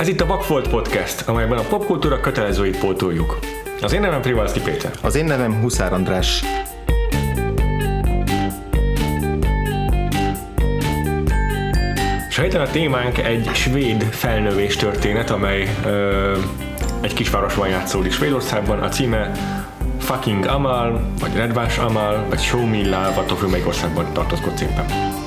Ez itt a Vagfolt Podcast, amelyben a popkultúra kötelezőit pótoljuk. Az én nevem Privalszki Péter. Az én nevem Huszár András. És a a témánk egy svéd felnövés történet, amely ö, egy kisvárosban játszódik Svédországban. A címe Fucking Amal, vagy Redvás Amal, vagy Show Me Love, attól függ, melyik országban tartozkodsz éppen.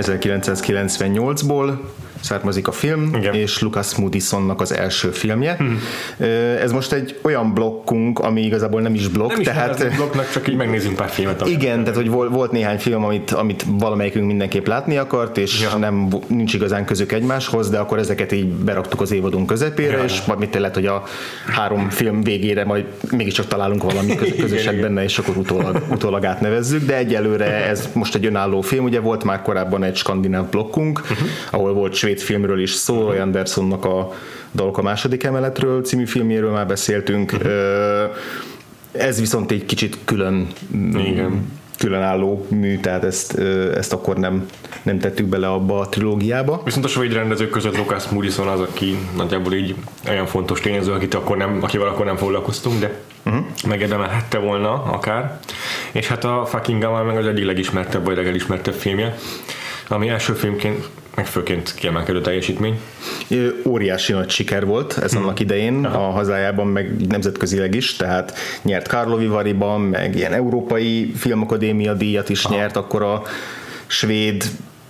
1998-ból származik a film, Igen. és Lucas Moodysonnak az első filmje. Hmm. Ez most egy olyan blokkunk, ami igazából nem is blokk, nem tehát... Is blokknak, csak így megnézünk pár filmet. Igen, tehát hogy volt néhány film, amit, amit valamelyikünk mindenképp látni akart, és ja. nem, nincs igazán közük egymáshoz, de akkor ezeket így beraktuk az évadunk közepére, ja. és majd mit lehet, hogy a három film végére majd mégiscsak találunk valami közöset igen, benne, és akkor utólag, utólag átnevezzük, de egyelőre ez most egy önálló film, ugye volt már korábban egy skandináv blokkunk, uh-huh. ahol volt svéd filmről is szó, Roy Andersonnak a Dalok a második emeletről című filmjéről már beszéltünk. Uh-huh. Ez viszont egy kicsit külön Igen különálló mű, tehát ezt, ezt akkor nem, nem tettük bele abba a trilógiába. Viszont a svéd rendezők között Lucas Moodysson az, aki nagyjából így olyan fontos tényező, akit akkor nem, akivel akkor nem foglalkoztunk, de uh-huh. megérdemelhette volna akár. És hát a Fucking Gamal meg az egyik legismertebb, vagy legelismertebb filmje, ami első filmként meg főként kiemelkedő teljesítmény. Óriási nagy siker volt ez hmm. annak idején, Aha. a hazájában, meg nemzetközileg is, tehát nyert Karlovy Variban, meg ilyen európai filmakadémia díjat is Aha. nyert, akkor a svéd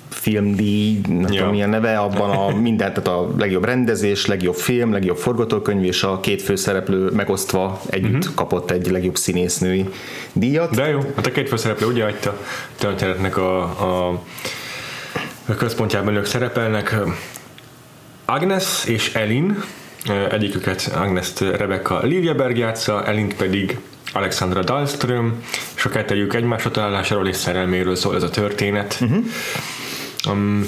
filmdíj, nem ja. tudom milyen neve, abban a minden, tehát a legjobb rendezés, legjobb film, legjobb forgatókönyv, és a két főszereplő megosztva együtt uh-huh. kapott egy legjobb színésznői díjat. De jó, hát a két főszereplő ugye hagyta történetnek a, a a központjában ők szerepelnek. Agnes és Elin, egyiküket Agnes Rebecca Livjeberg játsza, Elint pedig Alexandra Dahlström, és a kettőjük egymásra találásáról és szerelméről szól ez a történet. Uh-huh. Um,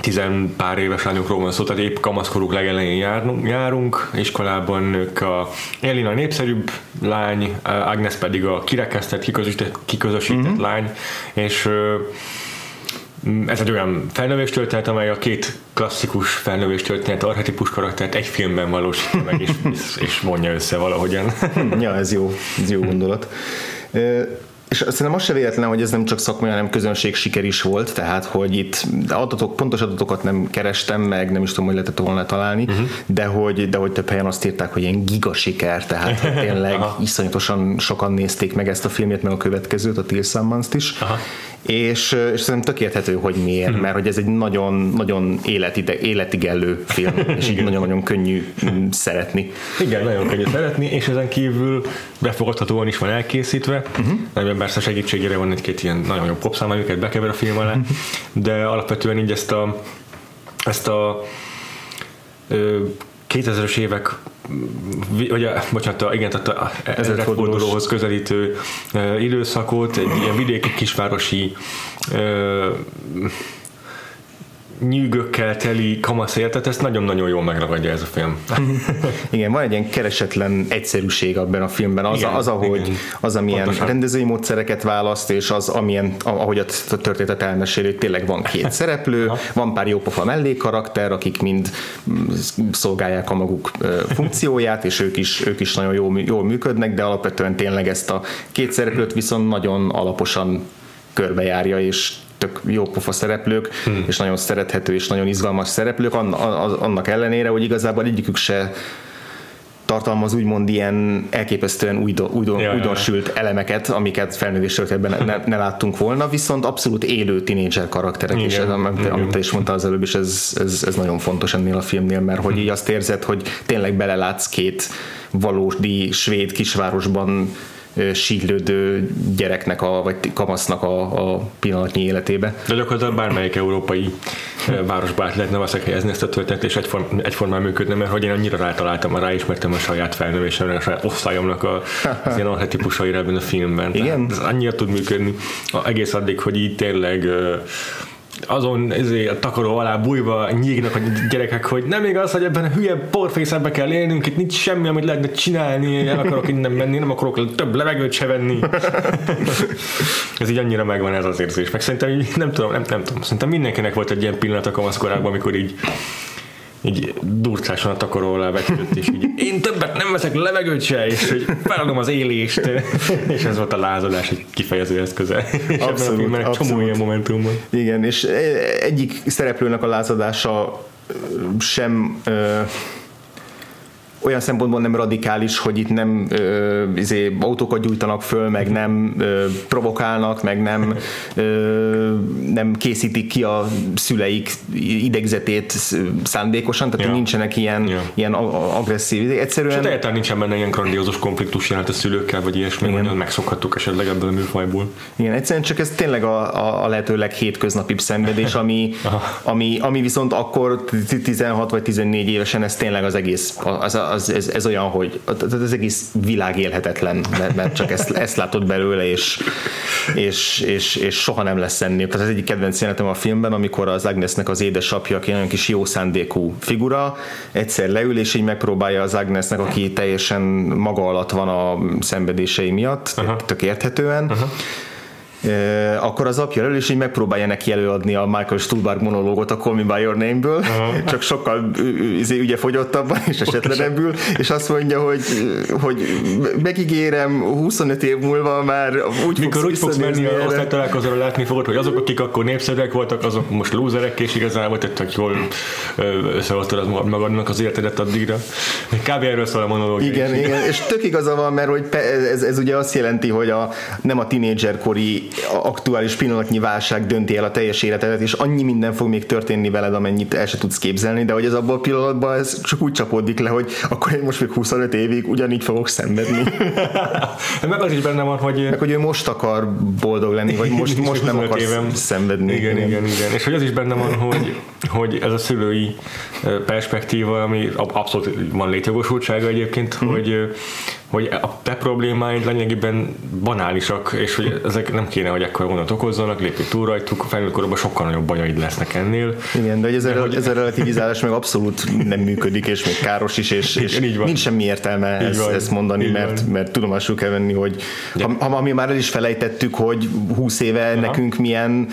tizen pár éves lányokról van szó, tehát épp kamaszkoruk legelején járunk, járunk iskolában ők a Elin a népszerűbb lány, Agnes pedig a kirekesztett, kiközösített, kiközösített uh-huh. lány, és Mm, ez egy olyan felnövés történet, amely a két klasszikus felnövés történet, archetipus karaktert egy filmben valósítja meg, és, és mondja össze valahogyan. ja, ez jó, ez jó gondolat. És szerintem az se véletlen, hogy ez nem csak szakmai, hanem közönség siker is volt, tehát hogy itt adatok, pontos adatokat nem kerestem meg, nem is tudom, hogy lehetett volna találni, uh-huh. de, hogy, de hogy több helyen azt írták, hogy ilyen giga siker, tehát hogy tényleg iszonyatosan sokan nézték meg ezt a filmet, meg a következőt, a Till Summons-t is, Aha és, és szerintem tök érthető, hogy miért, hmm. mert hogy ez egy nagyon, nagyon életide, életigellő film, és így nagyon-nagyon könnyű szeretni. Igen, nagyon könnyű szeretni, és ezen kívül befogadhatóan is van elkészítve, uh-huh. persze segítségére van egy-két ilyen nagyon jó popszám, amiket bekever a film alá, uh-huh. de alapvetően így ezt a ezt a 2000-es évek vagy a, bocsánat, a, igen, tehát a ezredfordulóhoz közelítő uh, időszakot, egy ilyen vidéki kisvárosi uh, nyűgökkel teli kamasz életet, ezt nagyon-nagyon jól megragadja ez a film. igen, van egy ilyen keresetlen egyszerűség abban a filmben, az, igen, az ahogy igen. az, amilyen Pontosan. rendezői módszereket választ, és az, amilyen, ahogy a történetet elmeséli, tényleg van két szereplő, van pár jópofa mellékkarakter, akik mind szolgálják a maguk funkcióját, és ők is, ők is nagyon jól, jól működnek, de alapvetően tényleg ezt a két szereplőt viszont nagyon alaposan körbejárja, és tök jó pofa szereplők, hmm. és nagyon szerethető és nagyon izgalmas szereplők, annak ellenére, hogy igazából egyikük se tartalmaz úgymond ilyen elképesztően újdon, újdon, ja, újdonsült ja. elemeket, amiket felnővés történetben ne, ne láttunk volna, viszont abszolút élő tinédzser karakterek, igen, és ez, amit, igen. amit te is mondtál az előbb, és ez, ez, ez nagyon fontos ennél a filmnél, mert hogy hm. így azt érzed, hogy tényleg belelátsz két valódi svéd kisvárosban sílődő gyereknek, a, vagy kamasznak a, a pillanatnyi életébe. De gyakorlatilag bármelyik európai városba át lehetne valószínűleg helyezni ezt a történetet, és egyform, egyformán működne, mert hogy én annyira rátaláltam, ráismertem a saját felnövésemre, a saját osztályomnak a, az ilyen archetipusaira ebben a filmben. Igen? ez annyira tud működni, egész addig, hogy így tényleg azon ezért a takaró alá bújva nyígnak a gyerekek, hogy nem igaz, hogy ebben a hülye porfészebe kell élnünk, itt nincs semmi, amit lehetne csinálni, el akarok innen menni, nem akarok több levegőt se venni. ez így annyira megvan ez az érzés. Meg szerintem így, nem tudom, nem, nem tudom, szerintem mindenkinek volt egy ilyen pillanat a kamaszkorában, amikor így így durcásan a takaró alá vetődött, és így én többet nem veszek levegőt se, és hogy feladom az élést, és ez volt a lázadás egy kifejező eszköze. És abszolút, ebben a abszolút. csomó ilyen momentum van. Igen, és egyik szereplőnek a lázadása sem olyan szempontból nem radikális, hogy itt nem ö, izé, autókat gyújtanak föl, meg nem ö, provokálnak, meg nem, ö, nem készítik ki a szüleik idegzetét szándékosan, tehát ja. nincsenek ilyen, ja. ilyen agresszív. Egyszerűen... És egyáltalán nincsen benne ilyen grandiózus konfliktus jelent a szülőkkel, vagy ilyesmi, hogy megszokhattuk esetleg ebből a műfajból. Igen, egyszerűen csak ez tényleg a, a, a lehető leghétköznapibb szenvedés, ami, ami, ami viszont akkor 16 vagy 14 évesen ez tényleg az egész, az, az, ez, ez olyan, hogy az egész világ élhetetlen, mert, mert csak ezt, ezt látod belőle, és, és, és, és soha nem lesz ennél. Tehát ez egyik kedvenc jelenetem a filmben, amikor az Agnesnek az édesapja, aki nagyon kis jó szándékú figura, egyszer leül, és így megpróbálja az Agnesnek, aki teljesen maga alatt van a szenvedései miatt, uh-huh. tök érthetően, uh-huh akkor az apja elő, és így megpróbálja neki előadni a Michael Stuhlbarg monológot a Call Me By Your Name-ből, uh-huh. csak sokkal izé, ugye fogyottabban és esetlenebbül, és azt mondja, hogy, hogy megígérem, 25 év múlva már úgy Mikor fogsz úgy fogsz menni a osztálytalálkozóra, látni fogod, hogy azok, akik akkor népszerűek voltak, azok most lúzerek, és igazából tettek jól összeosztod magadnak az életedet addigra. Kb. erről szól a monológ. Igen, igen, és tök igaza van, mert hogy ez, ez ugye azt jelenti, hogy a, nem a tinédzserkori aktuális pillanatnyi válság dönti el a teljes életedet, és annyi minden fog még történni veled, amennyit el se tudsz képzelni, de hogy ez abból a pillanatban ez csak úgy csapódik le, hogy akkor én most még 25 évig ugyanígy fogok szenvedni. Meg az is benne van, hogy... Meg hogy ő most akar boldog lenni, vagy most, most nem akar évem. szenvedni. Igen, igen, igen, igen. És hogy az is benne van, hogy, hogy ez a szülői perspektíva, ami abszolút van létjogosultsága egyébként, mm. hogy hogy a te problémáid lényegében banálisak, és hogy ezek nem kéne, hogy ekkor gondot okozzanak, lépj túl rajtuk, felnőtt sokkal nagyobb bajaid lesznek ennél. Igen, de hogy ez, a, hogy... ez a relativizálás meg abszolút nem működik, és még káros is, és, és Igen, így van. nincs semmi értelme ezt, van. ezt mondani, mert, mert tudomásul kell venni, hogy ha, ha, ami már el is felejtettük, hogy 20 éve Aha. nekünk milyen,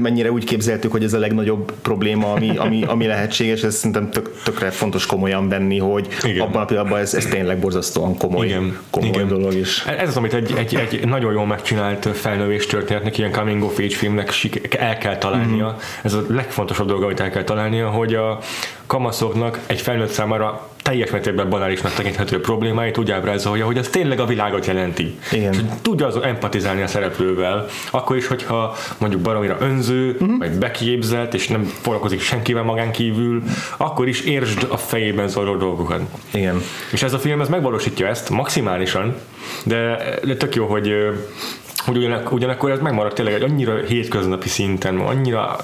mennyire úgy képzeltük, hogy ez a legnagyobb probléma, ami, ami, ami lehetséges, ez szerintem tök, tökre fontos komolyan venni, hogy Igen. abban a pillanatban ez, ez tényleg borzasztó borzasztóan komoly, igen, komoly igen. dolog is. Ez az, amit egy, egy, egy nagyon jól megcsinált felnővés történetnek, ilyen coming of age filmnek el kell találnia. Mm-hmm. Ez a legfontosabb dolog, amit el kell találnia, hogy a kamaszoknak egy felnőtt számára teljes mértékben banálisnak tekinthető problémáit úgy ábrázolja, hogy ez tényleg a világot jelenti. Igen. És tudja az empatizálni a szereplővel, akkor is, hogyha mondjuk baromira önző, uh-huh. vagy beképzelt, és nem foglalkozik senkivel magán kívül, akkor is értsd a fejében zajló dolgokat. Igen. És ez a film ez megvalósítja ezt maximálisan, de, de tök jó, hogy hogy ugyanak, ugyanakkor ez megmaradt tényleg egy annyira hétköznapi szinten, annyira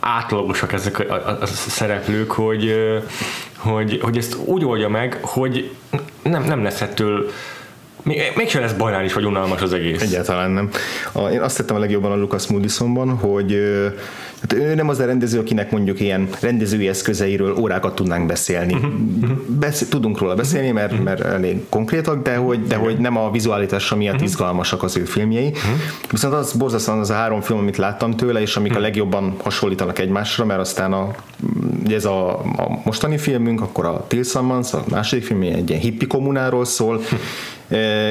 átlagosak ezek a, a, a szereplők, hogy, hogy, hogy ezt úgy oldja meg, hogy nem, nem lesz ettől még, mégsem lesz banális vagy unalmas az egész. Egyáltalán nem. A, én azt tettem a legjobban a Lucas Moodysonban, hogy Hát ő nem az a rendező, akinek mondjuk ilyen rendezői eszközeiről órákat tudnánk beszélni. Uh-huh. Besz- tudunk róla beszélni, mert, uh-huh. mert elég konkrétak, de hogy, de hogy nem a vizualitása miatt uh-huh. izgalmasak az ő filmjei. Uh-huh. Viszont az borzasztóan az a három film, amit láttam tőle, és amik uh-huh. a legjobban hasonlítanak egymásra, mert aztán a, ez a, a mostani filmünk, akkor a Till Summons, a második film egy ilyen hippi kommunáról szól, uh-huh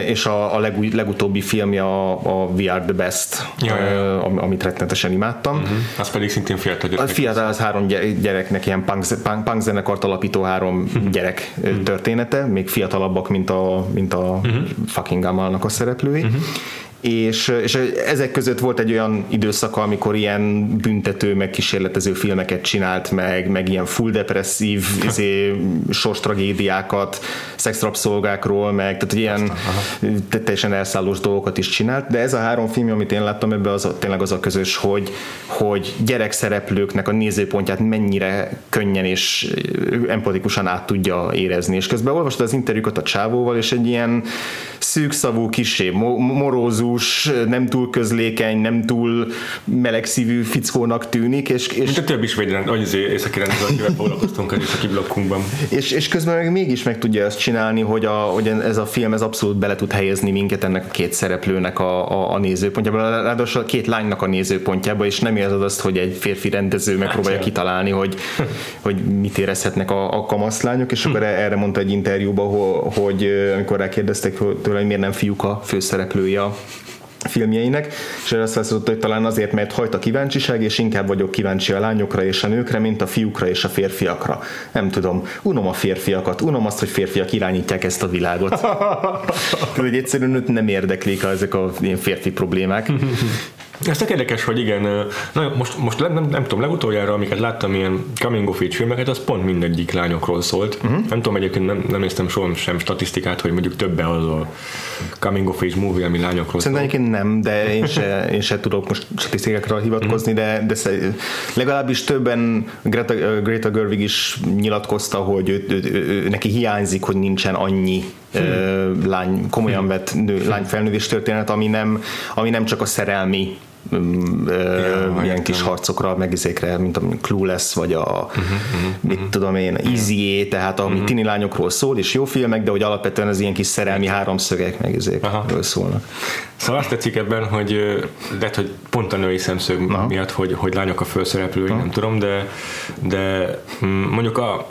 és a, a legúj, legutóbbi filmje a, a We Are The Best, ja, ja. amit rettenetesen imádtam. Uh-huh. Az pedig szintén fiatal gyerek. A fiatal az három gyereknek ilyen punk, punk, punk zenekart alapító három uh-huh. gyerek uh-huh. története, még fiatalabbak, mint a, mint a uh-huh. fucking Gamalnak a szereplői. Uh-huh és, és ezek között volt egy olyan időszaka, amikor ilyen büntető, meg kísérletező filmeket csinált meg, meg ilyen full depresszív izé, sors tragédiákat, szexrapszolgákról, meg tehát ilyen teljesen elszállós dolgokat is csinált, de ez a három film, amit én láttam ebbe, az a, tényleg az a közös, hogy, hogy gyerekszereplőknek a nézőpontját mennyire könnyen és empatikusan át tudja érezni, és közben olvastad az interjúkat a csávóval, és egy ilyen szűkszavú, kisé morózú, szimpatikus, nem túl közlékeny, nem túl melegszívű fickónak tűnik. És, és Mint a több is védren, hogy az északi rendezőkivel foglalkoztunk az északi blokkunkban. És, és közben meg mégis meg tudja ezt csinálni, hogy, a, hogy ez a film ez abszolút bele tud helyezni minket ennek a két szereplőnek a, a, a nézőpontjába, ráadásul a két lánynak a nézőpontjába, és nem érzed azt, hogy egy férfi rendező megpróbálja hát, kitalálni, hogy, hogy mit érezhetnek a, a kamaszlányok, és akkor erre mondta egy interjúban, hogy amikor rákérdeztek tőle, hogy miért nem fiúk a főszereplője a filmjeinek, és azt válaszolta, hogy talán azért, mert hajt a kíváncsiság, és inkább vagyok kíváncsi a lányokra és a nőkre, mint a fiúkra és a férfiakra. Nem tudom, unom a férfiakat, unom azt, hogy férfiak irányítják ezt a világot. Tehát, hogy egyszerűen őt nem érdeklik ezek a ilyen férfi problémák. Ez tök érdekes, hogy igen, na, most, most nem, nem, nem tudom, legutoljára, amiket láttam ilyen coming of age filmeket, az pont mindegyik lányokról szólt. Uh-huh. Nem tudom, egyébként nem, nem néztem soha sem statisztikát, hogy mondjuk többe az a coming of age movie, ami lányokról Szerintem egyébként nem, de én se, én se tudok most statisztikákra hivatkozni, uh-huh. de, de legalábbis többen Greta, Greta Gerwig is nyilatkozta, hogy ő, ő, ő, ő, neki hiányzik, hogy nincsen annyi hmm. lány, komolyan hmm. vett nő, lányfelnővés történet, ami nem, ami nem csak a szerelmi ja, ilyen kis harcokra, megizékre, mint a Clueless, vagy a uh-huh, uh-huh, mit tudom én, Easy tehát ami uh-huh. tini lányokról szól, és jó filmek, de hogy alapvetően az ilyen kis szerelmi háromszögek megizékről szólnak. Szóval azt tetszik ebben, hogy lehet, hogy pont a női szemszög Aha. miatt, hogy, hogy lányok a főszereplői, nem tudom, de, de mm, mondjuk a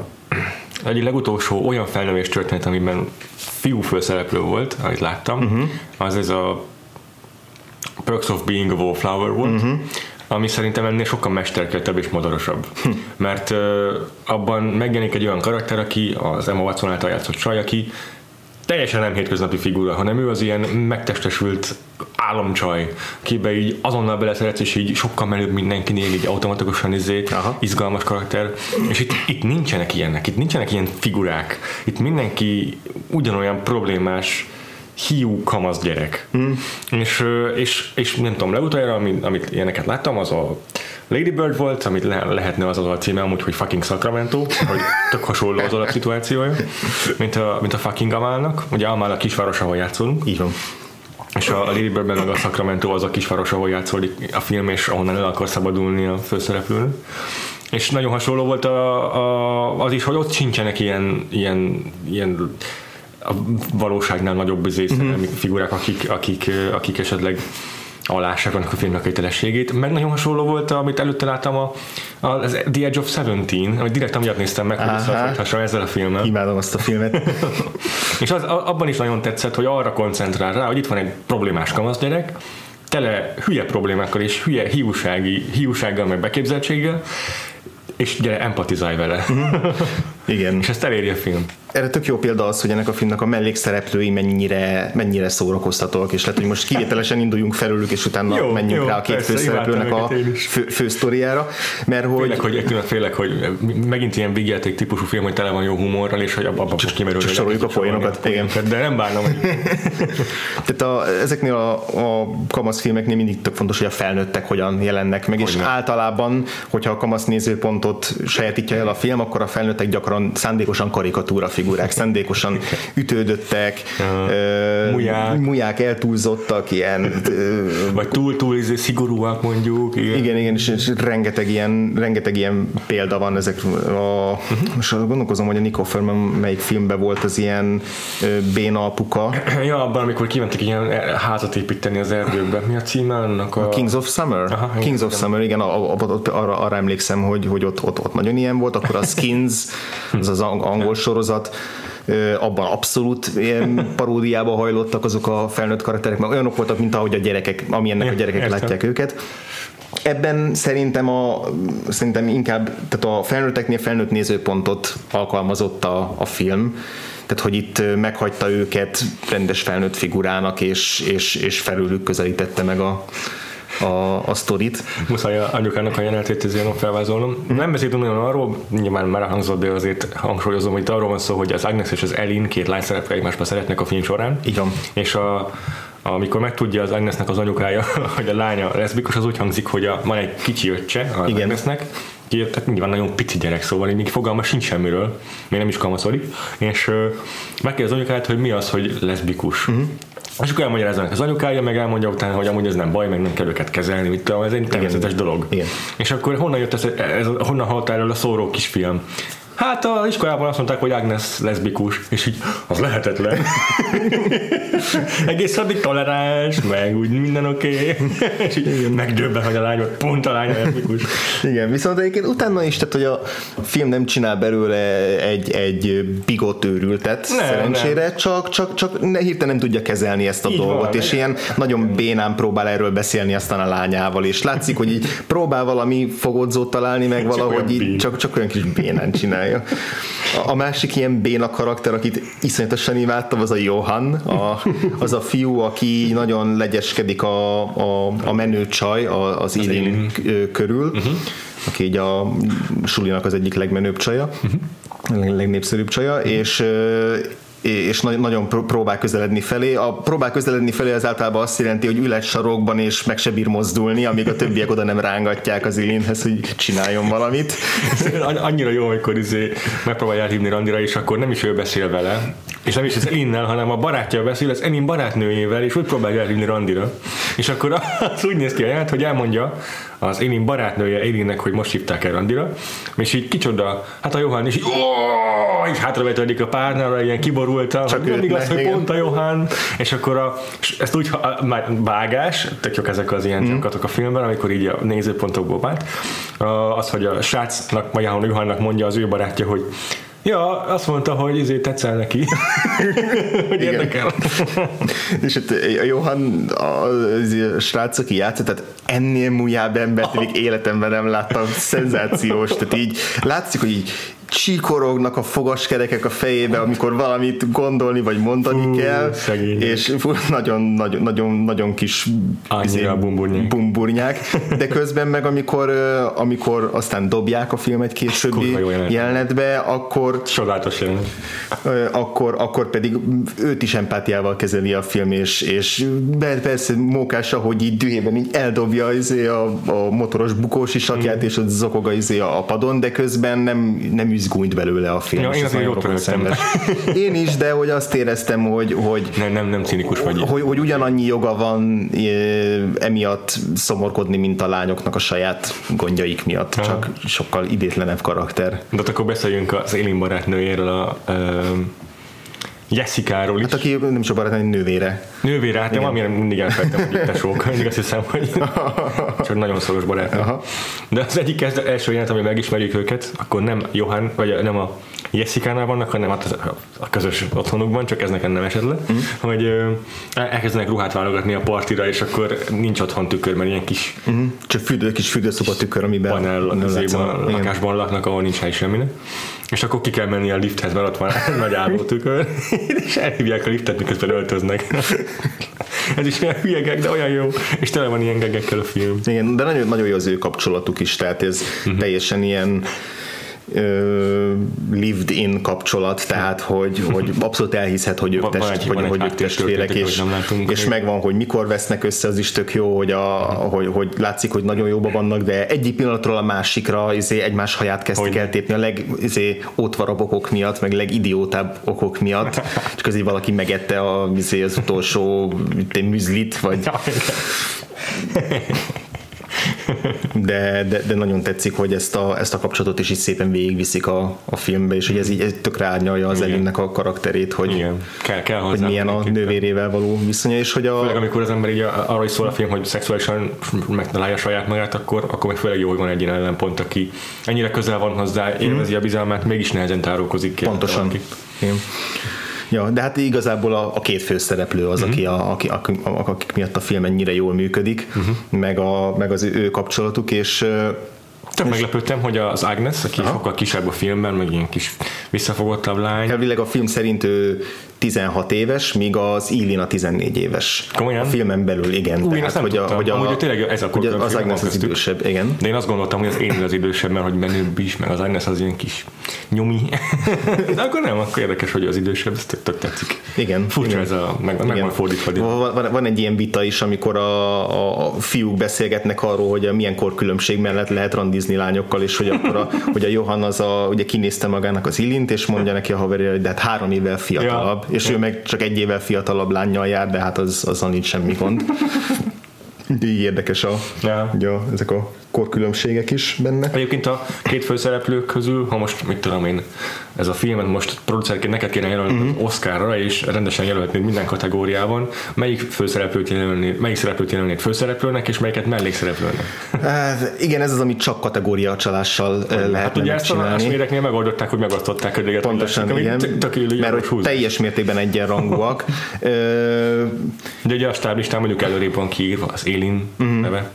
egyik legutolsó olyan felnövés történet, amiben fiú főszereplő volt, amit láttam, uh-huh. az ez a Perks of Being a Wallflower volt, uh-huh. ami szerintem ennél sokkal mesterkeltebb és modorosabb. Hm. Mert uh, abban megjelenik egy olyan karakter, aki az Emma Watson által játszott csaj, aki teljesen nem hétköznapi figura, hanem ő az ilyen megtestesült álomcsaj, kibe így azonnal beleszeretsz, és így sokkal menőbb mindenkinél, így automatikusan izé, Aha. izgalmas karakter. És itt, itt nincsenek ilyenek, itt nincsenek ilyen figurák. Itt mindenki ugyanolyan problémás, hiú kamasz gyerek. Mm. És, és, és nem tudom, legutoljára, amit, amit ilyeneket láttam, az a Lady Bird volt, amit le, lehetne az az a címe amúgy, hogy fucking Sacramento, hogy tök hasonló az alap szituációja, mint a, mint a fucking Amálnak. Ugye Amál a kisváros, ahol játszunk. Így van. És a Lady Birdben meg a Sacramento az a kisváros, ahol játszódik a film, és ahonnan el akar szabadulni a főszereplőn. És nagyon hasonló volt a, a, az is, hogy ott sincsenek ilyen, ilyen, ilyen a valóságnál nagyobb uh-huh. figurák, akik, akik, akik esetleg alássák annak a filmnek a hitelességét. Meg nagyon hasonló volt, amit előtte láttam a, a a The Edge of Seventeen, amit direkt amiatt néztem meg, hogy összehasonlíthassam ezzel a filmmel. Imádom azt a filmet. és az, abban is nagyon tetszett, hogy arra koncentrál rá, hogy itt van egy problémás kamasz gyerek, tele hülye problémákkal és hülye hiúsági, hiúsággal meg beképzeltséggel, és gyere, empatizálj vele. Uh-huh. Igen. és ezt eléri a film erre tök jó példa az, hogy ennek a filmnek a mellékszereplői mennyire, mennyire szórakoztatóak, és lehet, hogy most kivételesen induljunk felülük, és utána jó, menjünk jó, rá a két persze, főszereplőnek a fő, fő sztoriára, mert hogy... Félek, hogy, egy félek, hogy megint ilyen vigyáték típusú film, hogy tele van jó humorral, és hogy abban most kimerül. Csak soroljuk a igen. De nem bánom. Tehát a, ezeknél a, a kamasz filmeknél mindig tök fontos, hogy a felnőttek hogyan jelennek meg, hogy és nem. általában, hogyha a kamasz nézőpontot sajátítja el a film, akkor a felnőttek gyakran szándékosan karikatúra figurák szándékosan ütődöttek, uh, muják. muják eltúlzottak, ilyen... Vagy túl-túl izé szigorúak mondjuk. Igen, igen, igen és, és rengeteg, ilyen, rengeteg ilyen példa van ezek a... Uh-huh. Most gondolkozom, hogy a Nico Ferman melyik filmben volt az ilyen béna apuka. Ja, abban, amikor kimentek ilyen házat építeni az erdőbe. Mi a címe annak? A, a Kings of Summer? Aha, Kings igen. of Summer, igen, a, a, a, arra, arra emlékszem, hogy, hogy ott, ott, ott nagyon ilyen volt, akkor a Skins, az az angol sorozat, abban abszolút ilyen paródiába hajlottak azok a felnőtt karakterek, mert olyanok voltak, mint ahogy a gyerekek, amilyennek a gyerekek Értem. látják őket. Ebben szerintem, a, szerintem inkább tehát a felnőtteknél felnőtt nézőpontot alkalmazott a, a film, tehát hogy itt meghagyta őket rendes felnőtt figurának, és, és, és felülük közelítette meg a, a, a sztorit. Muszáj anyukának a jelenetét ezért felvázolnom. Mm. Nem beszéltünk nagyon arról, nyilván már hangzott, de azért hangsúlyozom, hogy itt arról van szó, hogy az Agnes és az Elin két lány szerepel egymásba szeretnek a film során. Igen. És a, amikor megtudja az Agnesnek az anyukája, hogy a lánya leszbikus, az úgy hangzik, hogy a, van egy kicsi öccse az Igen. Agnesnek, tehát nyilván nagyon pici gyerek, szóval még fogalma sincs semmiről, még nem is kamaszodik, és uh, megkérdez az anyukáját, hogy mi az, hogy leszbikus. Uh-huh És akkor elmagyarázzanak az anyukája, meg elmondja utána, hogy amúgy ez nem baj, meg nem kell őket kezelni, mit tudom, ez egy természetes dolog. Igen. És akkor honnan jött ez, ez honnan halt erről a szóró kis film? Hát a iskolában azt mondták, hogy Agnes leszbikus, és így, az lehetetlen. Egész addig toleráns, meg úgy minden oké. Okay. és így megdöbben, hogy a lány, pont a lány leszbikus. Igen, viszont egyébként utána is, tehát hogy a film nem csinál belőle egy, egy bigot őrültet, nem, szerencsére, nem. csak, csak, csak ne, hirtelen nem tudja kezelni ezt a így dolgot, van, és ilyen nagyon bénán próbál erről beszélni aztán a lányával, és látszik, hogy így próbál valami fogodzót találni, meg csak valahogy így, csak, csak olyan kis bénán csinál csinálja. A másik ilyen béna karakter, akit iszonyatosan imádtam, az a Johan, a, az a fiú, aki nagyon legyeskedik a, a, a menő csaj az, az Ilin körül, uh-huh. aki így a sulinak az egyik legmenőbb csaja, uh-huh. legnépszerűbb csaja, és és nagyon próbál közeledni felé. A próbál közeledni felé az általában azt jelenti, hogy ül egy sarokban és meg se bír mozdulni, amíg a többiek oda nem rángatják az Ilinhez, hogy csináljon valamit. Annyira jó, amikor izé megpróbálja elhívni Randira, és akkor nem is ő beszél vele, és nem is az Elinnel, hanem a barátja beszél, az Elin barátnőjével, és úgy próbálja elhívni Randira. És akkor az úgy néz ki a jelent, hogy elmondja az Elin barátnője Elinnek, hogy most hívták el Randira, és így kicsoda, hát a Johan is így, így hátravetődik a párnára, ilyen kiborulta, csak nem igaz, hogy pont a Johan, és akkor a, és ezt úgy, a, már vágás, tök jók ezek az ilyen mm. a filmben, amikor így a nézőpontokból vált, az, hogy a srácnak, vagy a Johannak mondja az ő barátja, hogy Ja, azt mondta, hogy izé tetszel neki. hogy érdekel. És hát a Johan, a, a srác, aki játszott, tehát ennél mújább embert még életemben nem láttam. Szenzációs. Tehát így látszik, hogy így csíkorognak a fogaskerekek a fejébe, amikor valamit gondolni vagy mondani Hú, kell, szegény. és nagyon, nagyon, nagyon, nagyon kis izé, bumburnyák. bumburnyák, de közben meg amikor, amikor aztán dobják a filmet későbbi jelenetbe, akkor csodálatos akkor, akkor pedig őt is empátiával kezeli a film, és, és persze mókás, hogy így dühében így eldobja izé a, a motoros bukós isakját, mm. és ott zokog izé a padon, de közben nem, nem üzgúnyt belőle a film. Ja, én azért jót Én is, de hogy azt éreztem, hogy, hogy nem, nem, nem cinikus vagy. Hogy, hogy ugyanannyi joga van emiatt szomorkodni, mint a lányoknak a saját gondjaik miatt, ha. csak sokkal idétlenebb karakter. De akkor beszéljünk az Élin barátnőjéről, a, a Jessica-ról is. Hát aki nem is a barát, hanem nővére. Nővére, hát nem amire mindig elfelejtem, hogy tesók. Mindig azt hiszem, hogy csak nagyon szoros barát. De az egyik első jelenet, ami megismerjük őket, akkor nem Johan, vagy nem a Jessica-nál vannak, hanem a közös otthonukban, csak ez nekem nem esett le, mm. hogy elkezdenek ruhát válogatni a partira, és akkor nincs otthon tükör, mert ilyen kis mm. csak fürdő, kis fürdőszoba tükör, amiben panel, a lakásban laknak, ahol nincs hely semminek. És akkor ki kell menni a lifthez, mert ott van nagy álló tükör, és elhívják a liftet, miközben öltöznek. Ez is ilyen hülyegek, de olyan jó. És tele van ilyen gegekkel a film. Igen, de nagyon, nagyon jó az ő kapcsolatuk is, tehát ez uh-huh. teljesen ilyen lived in kapcsolat, tehát hogy, hogy abszolút elhiszed, hogy ők, test, hogy, hogy ők testvérek, és, és megvan, hogy mikor vesznek össze, az is tök jó, hogy, a, hogy, hogy látszik, hogy nagyon jóban vannak, de egyik pillanatról a másikra izé, egymás haját kezdtek hogy? eltépni a leg izé, ótvarabb okok miatt, meg legidiótább okok miatt, csak az így valaki megette a, izé, az utolsó műzlit, vagy de, de, de nagyon tetszik, hogy ezt a, ezt a kapcsolatot is így szépen végigviszik a, a filmbe, és hogy ez így ez tökre árnyalja az Elinnek a karakterét, hogy, Igen. Kell, kell hogy milyen a nővérével való viszonya, és hogy a... Főleg amikor az ember így arra is szól a film, hogy szexuálisan megtalálja saját magát, akkor, akkor meg főleg jó, hogy van egy ilyen ellenpont, aki ennyire közel van hozzá, élvezi mm. a bizalmát, mégis nehezen tárulkozik ki. Pontosan. Igen. Ja, de hát igazából a, a két főszereplő az, uh-huh. aki, a, aki, akik, akik miatt a film ennyire jól működik, uh-huh. meg, a, meg az ő kapcsolatuk, és Tök meglepődtem, hogy az Agnes, aki Aha. sokkal kisebb a filmben, meg ilyen kis visszafogottabb lány. Elvileg a film szerint ő 16 éves, míg az Ilina 14 éves. Komolyan? A filmen belül, igen. Ú, Tehát, hogy, a, hogy a, Amúgy tényleg ez a hogy az Agnes az idősebb, igen. De én azt gondoltam, hogy az én az idősebb, mert hogy menőbb is, meg az Agnes az ilyen kis nyomi. De akkor nem, akkor érdekes, hogy az idősebb, ez tök, tök tetszik. Igen. Furcsa igen. ez a, meg, igen. meg van fordítva. Van, van, van, egy ilyen vita is, amikor a, a, fiúk beszélgetnek arról, hogy a milyen korkülönbség mellett lehet Disney lányokkal, és hogy akkor a, hogy a Johan az a, ugye kinézte magának az Illint, és mondja neki a haverja, hogy de hát három évvel fiatalabb, ja. és ő meg csak egy évvel fiatalabb lányjal jár, de hát az, azzal nincs semmi gond. Így érdekes a, ja. ugye, ezek a korkülönbségek is benne. Egyébként a két főszereplők közül, ha most mit tudom én, ez a filmet most producerként neked kéne jelölni uh-huh. Oscarra, és rendesen jelölhetnéd minden kategóriában, melyik főszereplőt jelölnéd, melyik szereplőt jelölnéd főszereplőnek, és melyiket mellékszereplőnek? Hát, igen, ez az, amit csak kategória csalással lehet hát ugye ezt a méreknél megoldották, hogy megosztották a díjat. Pontosan, igen, tök, mert hogy teljes mértékben egyenrangúak. De ugye a stáblistán mondjuk előrébb van kiírva az Élin uh-huh. neve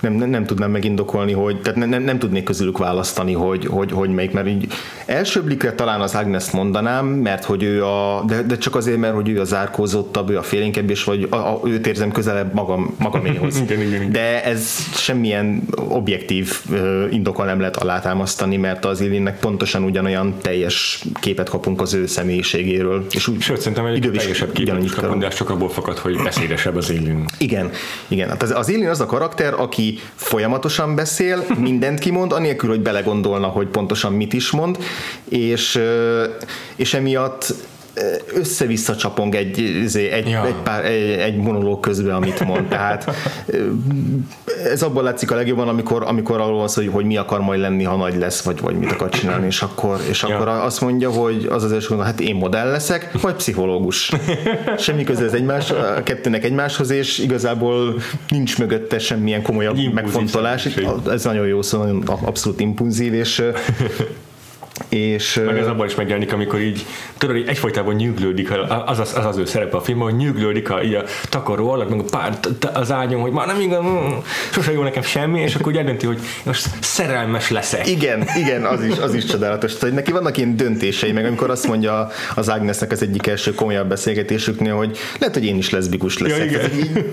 nem, nem, nem tudnám megindokolni, hogy, tehát nem, nem tudnék közülük választani, hogy, hogy, hogy melyik, mert így első blikre talán az Agnes mondanám, mert hogy ő a, de, de csak azért, mert hogy ő a zárkózottabb, ő a félénkebb, és vagy a, a, őt érzem közelebb magam, magaméhoz. De ez semmilyen objektív indokal nem lehet alátámasztani, mert az Illinnek pontosan ugyanolyan teljes képet kapunk az ő személyiségéről. És úgy, Sőt, szerintem egy teljesebb képet kapunk, de csak abból fakad, hogy beszédesebb az Illin. Igen, igen. Hát az, az Illin az a karakter, aki folyamatosan beszél, mindent kimond, anélkül, hogy belegondolna, hogy pontosan mit is mond, és, és emiatt össze-vissza csapong egy, izé, egy, ja. egy, pár, egy, egy monológ közben, amit mond. Tehát ez abban látszik a legjobban, amikor, amikor arról van szó, hogy, hogy mi akar majd lenni, ha nagy lesz, vagy, vagy mit akar csinálni, és akkor, és ja. akkor azt mondja, hogy az az első gondol, hát én modell leszek, vagy pszichológus. Semmi köze ez egymás, a kettőnek egymáshoz, és igazából nincs mögötte semmilyen komolyabb Impulzív megfontolás. Ez nagyon jó szó, nagyon abszolút impulzív, és és, meg ez abban is megjelenik, amikor így, tudod, hogy egyfajtában nyűglődik, az az, az, az ő szerepe a filmben, hogy nyűglődik a, így a takaró alatt, meg a pár az ágyon, hogy már nem igaz, mm, sose jó nekem semmi, és akkor úgy eldönti, hogy most szerelmes leszek. Igen, igen, az is, az is csodálatos. Tehát neki vannak ilyen döntései, meg amikor azt mondja az Agnesnek az egyik első komolyabb beszélgetésüknél, hogy lehet, hogy én is leszbikus leszek. Ja, így,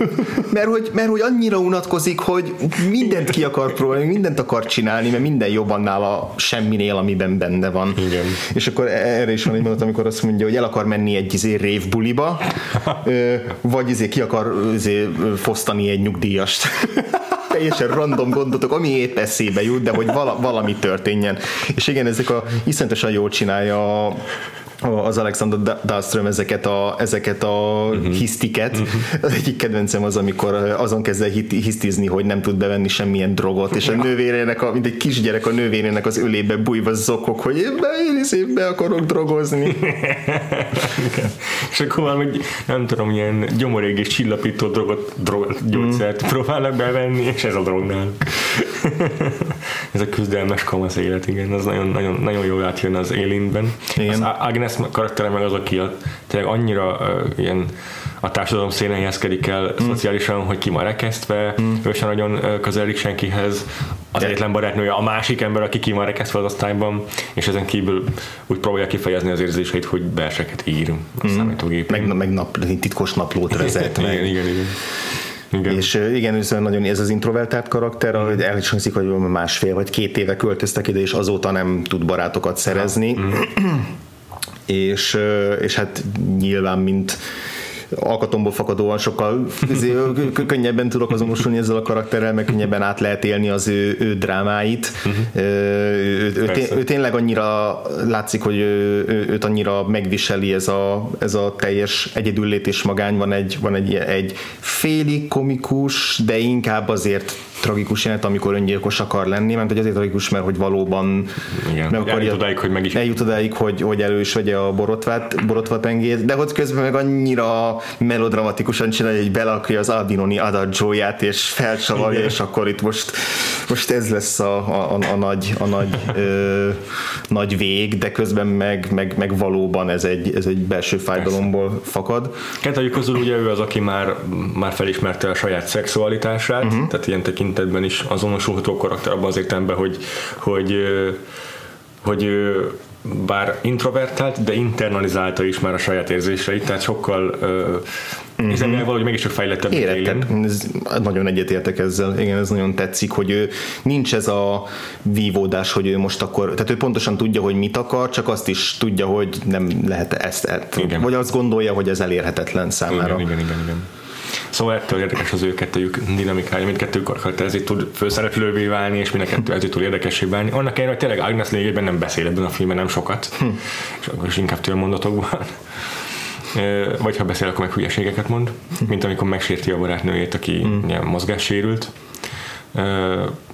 mert, hogy, mert hogy annyira unatkozik, hogy mindent ki akar próbálni, mindent akar csinálni, mert minden jobban nála semminél, amiben benne benne van. Igen. És akkor erre is van egy mondat, amikor azt mondja, hogy el akar menni egy izé rév buliba, vagy izé ki akar izé fosztani egy nyugdíjast teljesen random gondotok, ami épp eszébe jut, de hogy vala, valami történjen. És igen, ezek a iszonyatosan jól csinálja az Alexander Dahlström ezeket a, ezeket a uh-huh. hisztiket. Uh-huh. Az egyik kedvencem az, amikor azon kezd el hisztizni, hogy nem tud bevenni semmilyen drogot, és a nővérének, a, mint egy kisgyerek a nővérének az ölébe bújva zokok, hogy én, be, én is be akarok drogozni. és akkor már, hogy nem tudom, ilyen gyomorég és csillapító drogot, drogot gyógyszert mm. próbálnak bevenni, és ez a drognál. ez a küzdelmes kamasz élet, igen, az nagyon, nagyon, nagyon jól átjön az Élinben. Igen. Az Agnes karaktere meg az, aki a, tényleg annyira uh, ilyen a társadalom szénen helyezkedik el mm. szociálisan, hogy ki már rekesztve, mm. ő sem nagyon közeledik senkihez, az egyetlen barátnője a másik ember, aki ki van rekesztve az osztályban, és ezen kívül úgy próbálja kifejezni az érzéseit, hogy verseket ír a mm. számítógépen. Meg, meg nap, titkos naplót vezet. igen, igen, igen. Igen. És igen, ez nagyon ez az introvertált karakter, mm. ahogy el is hangzik, hogy másfél vagy két éve költöztek ide, és azóta nem tud barátokat szerezni. Mm. és, és hát nyilván, mint alkatomból fakadóan sokkal könnyebben tudok azonosulni ezzel a karakterrel, meg könnyebben át lehet élni az ő, ő drámáit. Uh-huh. Ő, ő, ő, tényleg annyira látszik, hogy ő, őt annyira megviseli ez a, ez a teljes egyedüllét és magány. Van egy, van egy, egy félig komikus, de inkább azért tragikus jelenet, amikor öngyilkos akar lenni, mert hogy azért tragikus, mert hogy valóban Igen, meg eljut odáig, hogy meg is eljut odáig, hogy, hogy elő is vegye a borotvát, borotvatengét, de hogy közben meg annyira melodramatikusan csinálja, hogy belakja az Albinoni adagyóját, és felcsavarja, és akkor itt most, most ez lesz a, a, a, a nagy, a nagy, ö, nagy vég, de közben meg, meg, meg valóban ez egy, ez egy belső fájdalomból Persze. fakad. Kettőjük közül ugye ő az, aki már, már felismerte a saját szexualitását, uh-huh. tehát ilyen tekintetben is azonosulható karakter abban az értelemben, hogy, hogy, hogy bár introvertált, de internalizálta is már a saját érzéseit, tehát sokkal uh, hiszen mm-hmm. valahogy mégiscsak fejlettebb. Érettem. Ez, nagyon egyetértek ezzel. Igen, ez nagyon tetszik, hogy ő nincs ez a vívódás, hogy ő most akkor, tehát ő pontosan tudja, hogy mit akar, csak azt is tudja, hogy nem lehet ezt, ezt igen. vagy azt gondolja, hogy ez elérhetetlen számára. Igen, igen, igen. igen. Szóval ettől érdekes az ő kettőjük dinamikája, mindkettő karakter ezért tud főszereplővé válni, és mind a kettő ezért tud érdekessé válni. Annak ellenére, hogy tényleg Agnes lényegében nem beszél ebben a filmben nem sokat, hm. és akkor is inkább mondatokban. Vagy ha beszél, akkor meg hülyeségeket mond, mint amikor megsérti a barátnőjét, aki hm. mozgássérült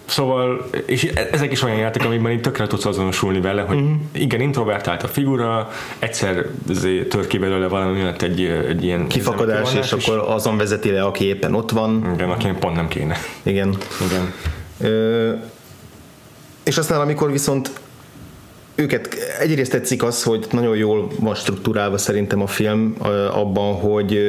Szóval, és ezek is olyan játék, amikben itt tökre tudsz azonosulni vele, hogy uh-huh. igen, introvertált a figura, egyszer tör ki belőle valami miatt egy, egy ilyen kifakadás, és, és akkor azon vezeti le, aki éppen ott van. Igen, aki pont nem kéne. Igen. igen. Ö, és aztán amikor viszont őket egyrészt tetszik az, hogy nagyon jól van struktúrálva szerintem a film abban, hogy,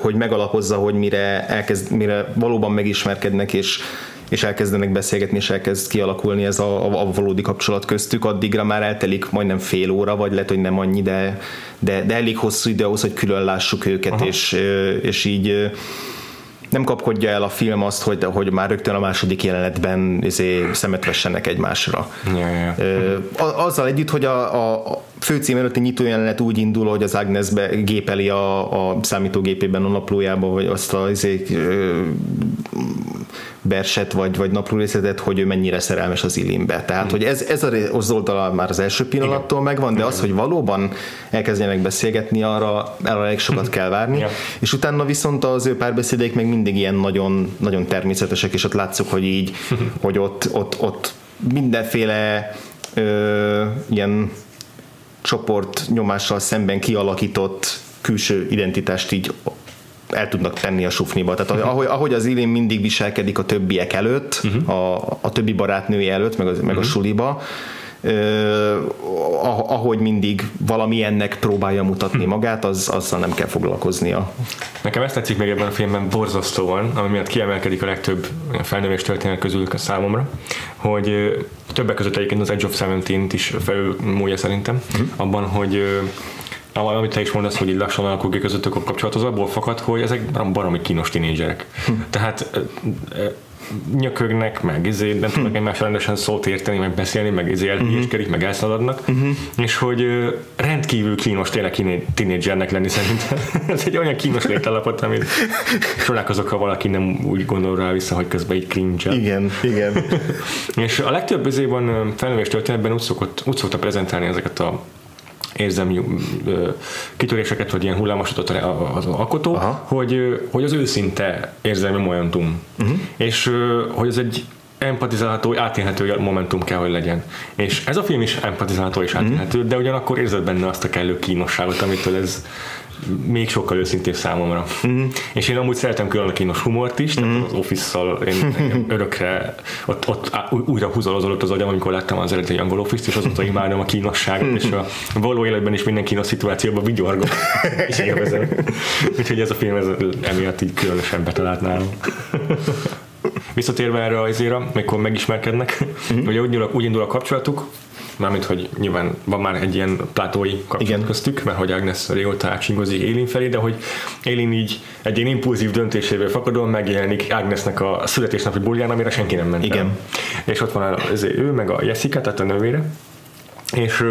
hogy megalapozza, hogy mire, elkezd, mire valóban megismerkednek, és és elkezdenek beszélgetni, és elkezd kialakulni ez a, a, a valódi kapcsolat köztük, addigra már eltelik majdnem fél óra, vagy lehet, hogy nem annyi, de, de, de elég hosszú idő ahhoz, hogy külön lássuk őket, és, és így nem kapkodja el a film azt, hogy, hogy már rögtön a második jelenetben izé, szemet vessenek egymásra. Ja, ja. Azzal együtt, hogy a, a főcím előtti nyitó jelenet úgy indul, hogy az Agnes be gépeli a, a számítógépében a naplójába, vagy azt a izé, verset vagy, vagy részletet, hogy ő mennyire szerelmes az Ilimbe. Tehát, mm. hogy ez, ez az oldala már az első pillanattól Igen. megvan, de Igen. az, hogy valóban elkezdjenek beszélgetni, arra, arra elég sokat kell várni, és utána viszont az ő párbeszédék meg mindig ilyen nagyon, nagyon természetesek, és ott látszok, hogy így, hogy ott, ott, ott mindenféle ö, ilyen csoport nyomással szemben kialakított külső identitást így el tudnak tenni a sufniba. Tehát ahogy, ahogy az Ilén mindig viselkedik a többiek előtt, uh-huh. a, a többi barátnői előtt, meg, az, meg uh-huh. a mhm. suliba, Uh, ahogy mindig ennek próbálja mutatni hm. magát, az, azzal nem kell foglalkoznia. Nekem ezt tetszik még ebben a filmben borzasztóan, ami miatt kiemelkedik a legtöbb felnövés történet közül a számomra, hogy többek között egyébként az Edge of Seventeen-t is felülmúlja szerintem, hm. abban, hogy amit te is mondasz, hogy így lassan alakul ki közöttük a kapcsolat, az abból fakad, hogy ezek baromi kínos tinédzserek. Hm. Tehát nyökögnek, meg izé, nem tudnak hm. egymás rendesen szót érteni, meg beszélni, meg izé elhülyéskedik, meg elszaladnak, uh-huh. és hogy rendkívül kínos tényleg tinédzsernek lenni szerintem. Ez egy olyan kínos létállapot, amit csodálkozok, ha valaki nem úgy gondol rá vissza, hogy közben így cringe Igen, igen. és a legtöbb izében felnővés történetben úgy, szokott, úgy szokta prezentálni ezeket a érzelmi kitöréseket, vagy ilyen hullámosodat az alkotó, Aha. hogy, hogy az őszinte érzelmi momentum. Uh-huh. És hogy ez egy empatizálható, átélhető momentum kell, hogy legyen. És ez a film is empatizálható és átélhető, uh-huh. de ugyanakkor érzed benne azt a kellő kínosságot, amitől ez még sokkal őszintébb számomra. Uh-huh. És én amúgy szeretem külön a kínos humort is, tehát uh-huh. az Office-szal én örökre ott, ott újra húzalozolott az agyam, amikor láttam az eredeti angol Office-t, és azóta imádom a kínosságot, uh-huh. és a való életben is minden kínos szituációban vigyorgok, és élvezem. Úgyhogy ez a film ez emiatt így különösen betalált nálam. Visszatérve erre az éra, mikor megismerkednek, uh-huh. ugye úgy indul, úgy indul a kapcsolatuk, mármint, hogy nyilván van már egy ilyen plátói kapcsolat Igen. köztük, mert hogy Agnes régóta átsingozik Élin felé, de hogy Élin így egy ilyen impulzív döntéséből fakadóan megjelenik Agnesnek a születésnapi bulján, amire senki nem ment Igen. El. És ott van az ő, meg a Jessica, tehát a nővére, és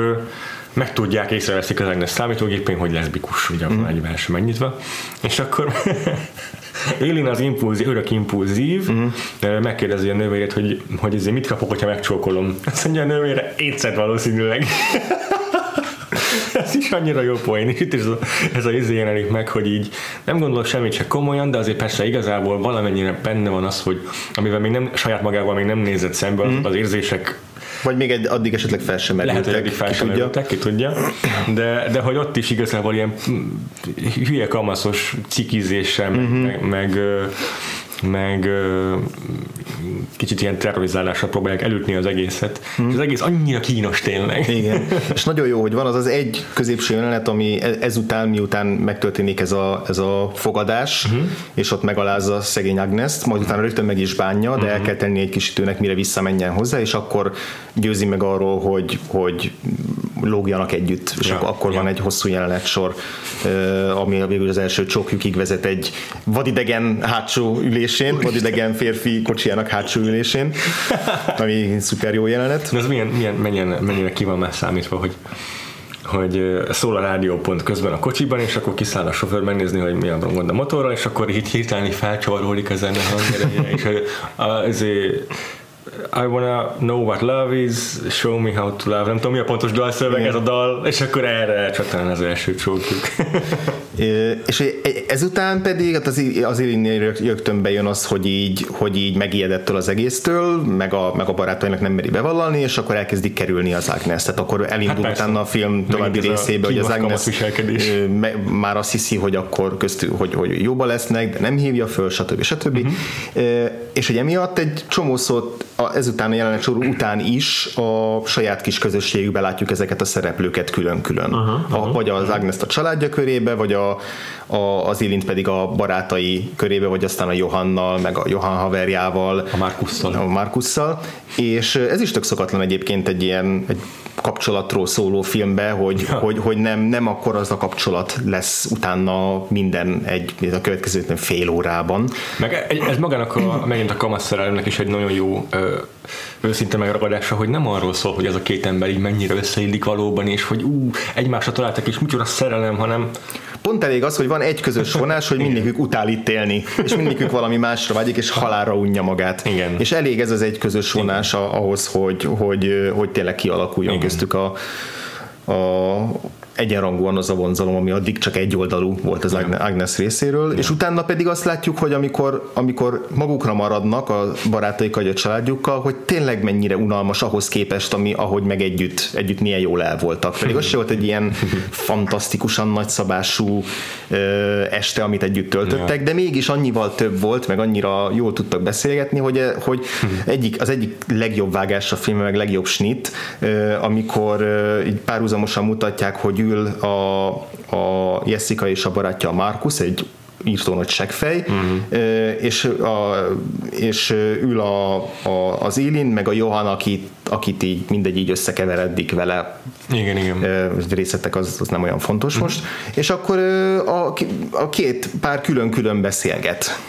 meg tudják, észreveszik az Agnes számítógépén, hogy leszbikus, ugye mm. egy vers megnyitva, és akkor Élin az impulzív, örök impulzív, uh-huh. megkérdezi a nővérét, hogy, hogy ezért mit kapok, hogyha megcsókolom. Azt mondja a nővére, étszert valószínűleg. ez is annyira jó poén, és itt is ez a, ez a izé jelenik meg, hogy így nem gondolok semmit se komolyan, de azért persze igazából valamennyire benne van az, hogy amivel még nem, saját magával még nem nézett szembe, mm. az érzések vagy még egy, addig esetleg fel sem Lehet, hogy addig fel sem merültek, ki tudja. De, de hogy ott is igazából ilyen hülye kamaszos cikizéssel, meg, uh-huh. meg, meg meg kicsit ilyen terrorizálással próbálják elütni az egészet. Hmm. És az egész annyira kínos tényleg. Igen. És nagyon jó, hogy van az az egy középső jelenet, ami e- ezután, miután megtörténik ez a, ez a fogadás, uh-huh. és ott megalázza szegény Agnes-t, majd utána rögtön meg is bánja, de uh-huh. el kell tenni egy kis időnek, mire visszamenjen hozzá, és akkor győzi meg arról, hogy, hogy lógjanak együtt, és ja, akkor ja. van egy hosszú jelenet sor, ami végül az első csókjukig vezet egy vadidegen hátsó ülésén, vadidegen férfi kocsijának hátsó ülésén, ami szuper jó jelenet. De ez milyen, milyen, mennyire, mennyire ki van már számítva, hogy hogy szól a rádiópont közben a kocsiban, és akkor kiszáll a sofőr megnézni, hogy mi a gond a motorral, és akkor így hirtelen felcsavarolódik a zene hangja, és azért I wanna know what love is, show me how to love. Nem tudom, mi a pontos dalszöveg ez a dal, és akkor erre csatán az első csókjuk. és ezután pedig hát az, az Irinnél rögtön bejön az, hogy így, hogy így megijedettől az egésztől, meg a, meg a barátainak nem meri bevallani, és akkor elkezdik kerülni az Agnes. Tehát akkor elindul hát utána a film további részébe, hogy az Agnes már azt hiszi, hogy akkor köztük, hogy, hogy jóba lesznek, de nem hívja föl, stb. stb. Uh-huh. És hogy emiatt egy csomó szót ezután a jelenet sor után is a saját kis közösségükbe látjuk ezeket a szereplőket külön-külön. Aha, aha, vagy az Agnes a családja körébe, vagy a, a, az Ilint pedig a barátai körébe, vagy aztán a Johannal, meg a Johann haverjával. A Markusszal. A Markusszal. És ez is tök szokatlan egyébként egy ilyen egy kapcsolatról szóló filmbe, hogy, ja. hogy, hogy nem, nem akkor az a kapcsolat lesz utána minden egy a következő fél órában. Meg ez magának a, megint a kamasz szerelemnek is egy nagyon jó ö, őszinte megragadása, hogy nem arról szól, hogy ez a két ember így mennyire összeillik valóban, és hogy ú, egymásra találtak, és micsoda szerelem, hanem Pont elég az, hogy van egy közös vonás, hogy mindegyik utál itt élni, és mindegyik valami másra vágyik, és halálra unja magát. Igen. És elég ez az egy közös vonás ahhoz, hogy, hogy, hogy tényleg kialakuljon Igen. köztük a, a egyenrangúan az a vonzalom, ami addig csak egyoldalú volt az Agnes részéről, ja. és utána pedig azt látjuk, hogy amikor, amikor magukra maradnak a barátaik vagy a családjukkal, hogy tényleg mennyire unalmas ahhoz képest, ami, ahogy meg együtt, együtt milyen jól el voltak. Pedig az se volt egy ilyen fantasztikusan nagyszabású ö, este, amit együtt töltöttek, ja. de mégis annyival több volt, meg annyira jól tudtak beszélgetni, hogy, hogy egyik, az egyik legjobb vágás a film, meg legjobb snit, ö, amikor ö, így párhuzamosan mutatják, hogy ül a, a Jessica és a barátja a Markus, egy írtó nagy seggfej, uh-huh. és, a, és ül a, a, az Élin, meg a Johan, akit, akit így mindegy így összekeveredik vele. Igen, igen. Részletek az, az nem olyan fontos uh-huh. most. És akkor a, a két pár külön-külön beszélget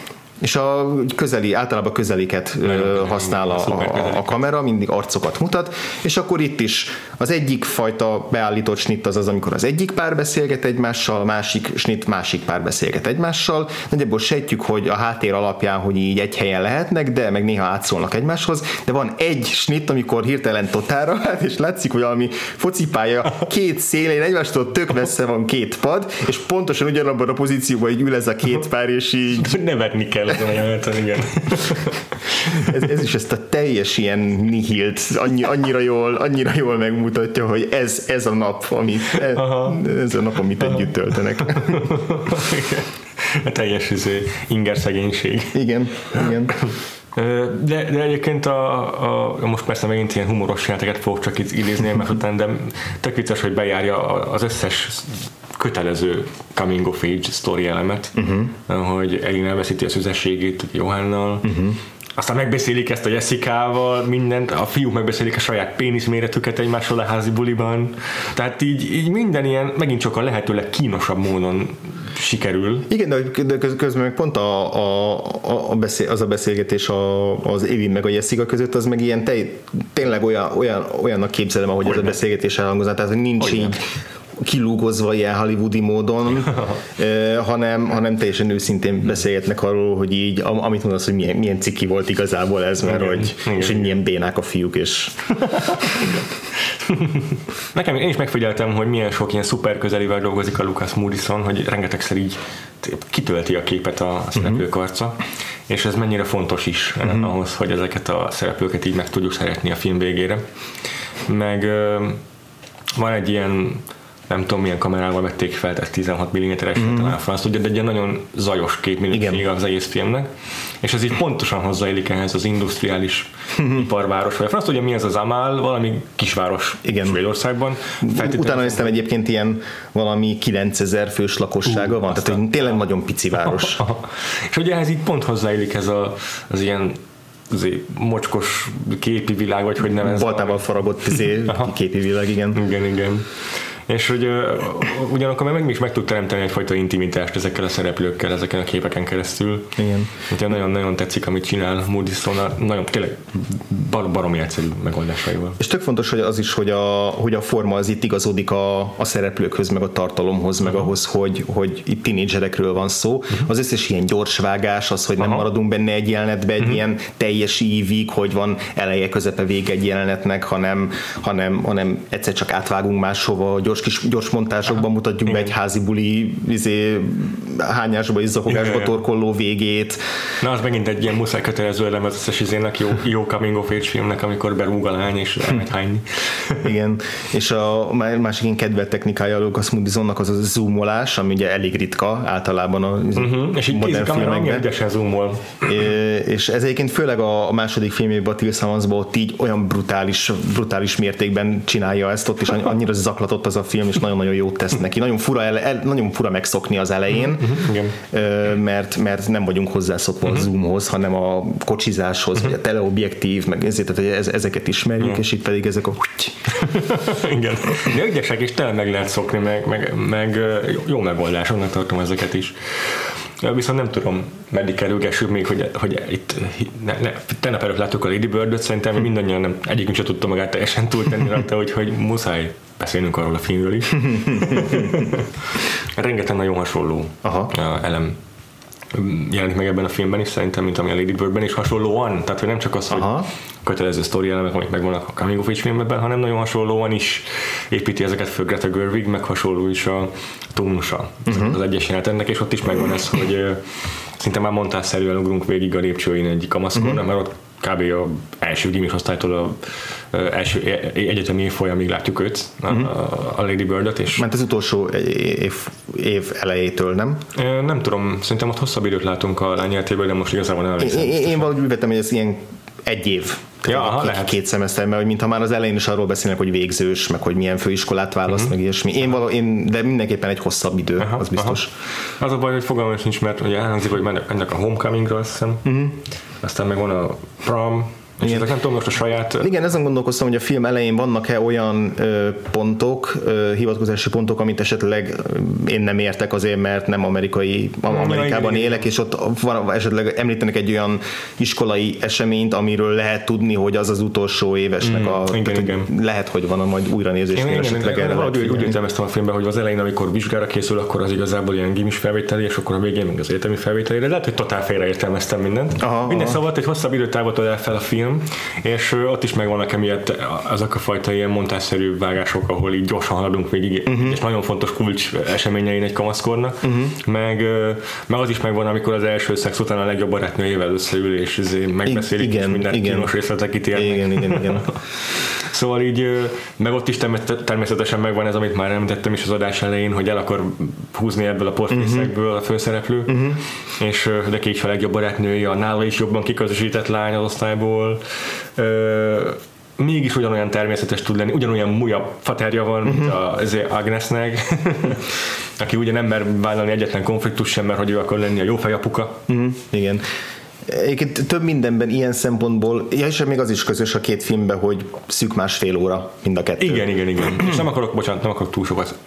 és a közeli, általában közeliket Nagyon használ a, a, a kamera, mindig arcokat mutat, és akkor itt is az egyik fajta beállított snit az az, amikor az egyik pár beszélget egymással, a másik snit másik pár beszélget egymással, nagyjából sejtjük, hogy a háttér alapján, hogy így egy helyen lehetnek, de meg néha átszólnak egymáshoz, de van egy snit, amikor hirtelen totára, hát és látszik, hogy valami focipálya két szélén egymástól tök messze van két pad, és pontosan ugyanabban a pozícióban így ül ez a két pár, és így... Nevetni kell ezen a jeleneten, igen. ez, ez, is ezt a teljes ilyen nihilt annyi, annyira, jól, annyira jól megmutatja, hogy ez, ez a nap, amit, ez a nap, amit Aha. együtt töltenek. a teljes izé, inger szegénység. Igen, igen. De, de egyébként a, a, most persze megint ilyen humoros jelenteket fogok csak itt idézni, mert után, de tök vicces, hogy bejárja az összes kötelező coming of age story elemet, uh-huh. hogy Elin elveszíti a szüzességét Johannal, uh-huh. aztán megbeszélik ezt a Jessica-val, mindent, a fiúk megbeszélik a saját péniszméretüket egymással a házi buliban, tehát így, így minden ilyen megint csak a lehetőleg kínosabb módon sikerül. Igen, de közben meg pont a, a, a beszél, az a beszélgetés a, az Évin meg a Jessica között, az meg ilyen te, tényleg olyan, olyan, olyannak képzelem, ahogy Olyan. ez a beszélgetés elhangozna, tehát hogy nincs Olyan. így kilúgozva ilyen hollywoodi módon, hanem, hanem teljesen őszintén beszélgetnek arról, hogy így, amit mondasz, hogy milyen, milyen ciki volt igazából ez, mert igen, hogy, igen, és hogy milyen bénák a fiúk, és Nekem én is megfigyeltem, hogy milyen sok ilyen szuper közelivel dolgozik a Lucas Moodison, hogy rengetegszer így kitölti a képet a szereplők arca, és ez mennyire fontos is uh-huh. ahhoz, hogy ezeket a szereplőket így meg tudjuk szeretni a film végére. Meg van egy ilyen nem tudom milyen kamerával vették fel, tehát 16 mm-es, mm. talán franc tudja, de egy ilyen nagyon zajos képminőség az egész filmnek, és ez így pontosan hozzáillik ehhez az industriális mm. iparváros, vagy a franc tudja mi az az Amal, valami kisváros Igen. Svédországban. Utána néztem egyébként ilyen valami 9000 fős lakossága uh, van, tehát egy tényleg nagyon pici város. és ugye ehhez így pont hozzáillik ez a, az ilyen azért mocskos képi világ, vagy hogy nevezem. Baltával faragott izé, képi világ, igen. Igen, igen És hogy ugyanakkor meg is meg tud teremteni egyfajta intimitást ezekkel a szereplőkkel, ezeken a képeken keresztül. Igen. Úgyhogy nagyon-nagyon tetszik, amit csinál Moody nagyon tényleg bar- baromi egyszerű megoldásaival. És tök fontos, hogy az is, hogy a, hogy a forma az itt igazodik a, a szereplőkhöz, meg a tartalomhoz, meg uh-huh. ahhoz, hogy, hogy itt tinédzserekről van szó. Uh-huh. Az összes ilyen gyorsvágás, az, hogy nem Aha. maradunk benne egy jelenetbe, egy uh-huh. ilyen teljes ívig, hogy van eleje, közepe, vége egy jelenetnek, hanem, hanem, hanem egyszer csak átvágunk máshova, gyors kis gyors montásokban mutatjuk be egy házi buli izé, hányásba és zahogásba torkolló végét. Na, az megint egy ilyen muszáj kötelező elem az összes izének jó, jó coming of age filmnek, amikor berúg a lány és elmegy hányni. Igen, és a másik ilyen kedvelt technikája a Lucas Moodysonnak az a zoomolás, ami ugye elég ritka általában a uh-huh. és modern filmekben. Zoomol. És ez egyébként főleg a második filmjében, a Till ott így olyan brutális, brutális mértékben csinálja ezt ott, és annyira zaklatott az a film, és nagyon-nagyon jót tesz neki. Nagyon fura, ele, el, nagyon fura megszokni az elején, uh-huh. mert, mert nem vagyunk hozzászokva uh-huh. a zoomhoz, hanem a kocsizáshoz, uh-huh. vagy a teleobjektív, meg ezért, tehát ez, ezeket ismerjük, uh-huh. és itt pedig ezek a Igen. De ügyesek, és tényleg meg lehet szokni, meg, meg, meg jó megoldásoknak tartom ezeket is. Viszont nem tudom, meddig kerülgessük még, hogy, hogy itt ne, ne, tegnap előtt láttuk a Lady Bird-öt, szerintem mindannyian nem, egyikünk sem tudta magát teljesen túltenni rajta, hogy, hogy muszáj beszélnünk arról a filmről is. Rengeteg nagyon hasonló Aha. elem jelenik meg ebben a filmben is szerintem, mint ami a Lady Birdben is hasonlóan, tehát hogy nem csak az, Aha. hogy kötelező sztori elemek, amik megvannak a Coming of Age filmben, hanem nagyon hasonlóan is építi ezeket föl Greta Gerwig, meg hasonló is a tónusa uh-huh. az egyes ennek, és ott is megvan ez, hogy szinte már montásszerűen ugrunk végig a lépcsőin egy kamaszkorra, uh-huh. mert ott kb. a első gimis osztálytól a, első egyetemi folyamig látjuk őt, a, uh-huh. a Lady Bird-ot. És Ment az utolsó év, év elejétől, nem? Nem tudom, szerintem ott hosszabb időt látunk a lány de most igazából nem emlékszem. Én, én, valahogy úgy vettem, hogy ez ilyen egy év Ja, aha, két, lehet. két szemeszter, mert mintha már az elején is arról beszélnek, hogy végzős, meg hogy milyen főiskolát választ, uh-huh. meg ilyesmi. Én, való, én, de mindenképpen egy hosszabb idő, aha, az biztos. Aha. Az a baj, hogy fogalmam nincs, mert ugye elhangzik, hogy mennek, mennek a Homecoming-ra, azt hiszem. Uh-huh. Aztán meg van a Prom, igen. nem tudom most a saját... Igen, ezen gondolkoztam, hogy a film elején vannak-e olyan ö, pontok, ö, hivatkozási pontok, amit esetleg én nem értek azért, mert nem amerikai, Amerikában ja, élek, és ott van, esetleg említenek egy olyan iskolai eseményt, amiről lehet tudni, hogy az az utolsó évesnek mm, a... Igen, tehát, igen. Lehet, hogy van a majd újranézésnél igen, esetleg erre lehet Úgy, értelmeztem a filmben, hogy az elején, amikor vizsgára készül, akkor az igazából ilyen gimis felvételi, és akkor a végén meg az egyetemi felvételi, de lehet, hogy totál félreértelmeztem mindent. Aha, Minden aha. szóval, egy hosszabb időtávot el fel a film, és ott is megvannak emiatt azok a fajta ilyen montásszerű vágások, ahol így gyorsan haladunk végig, uh-huh. és nagyon fontos kulcs eseményein egy kamaszkornak, uh-huh. meg, meg az is megvan, amikor az első szex után a legjobb barátnőjével összeül, és izé megbeszélik, igen, és minden igen. kínos részletek kitérnek. Igen, igen, igen. szóval így, meg ott is természetesen megvan ez, amit már említettem is az adás elején, hogy el akar húzni ebből a portrészekből uh-huh. a főszereplő, uh-huh. és de ki is a legjobb barátnője, a nála is jobban kiközösített lány az osztályból, ö, mégis ugyanolyan természetes tud lenni, ugyanolyan múja faterja van, uh-huh. mint az Agnesnek, aki ugye nem mer vállalni egyetlen konfliktus sem, mert hogy ő akar lenni a jó fejapuka. Uh-huh. Igen. Egyébként több mindenben ilyen szempontból, ja, és még az is közös a két filmben, hogy szűk másfél óra mind a kettő. Igen, igen, igen. és nem akarok, bocsánat, nem akarok túl sokat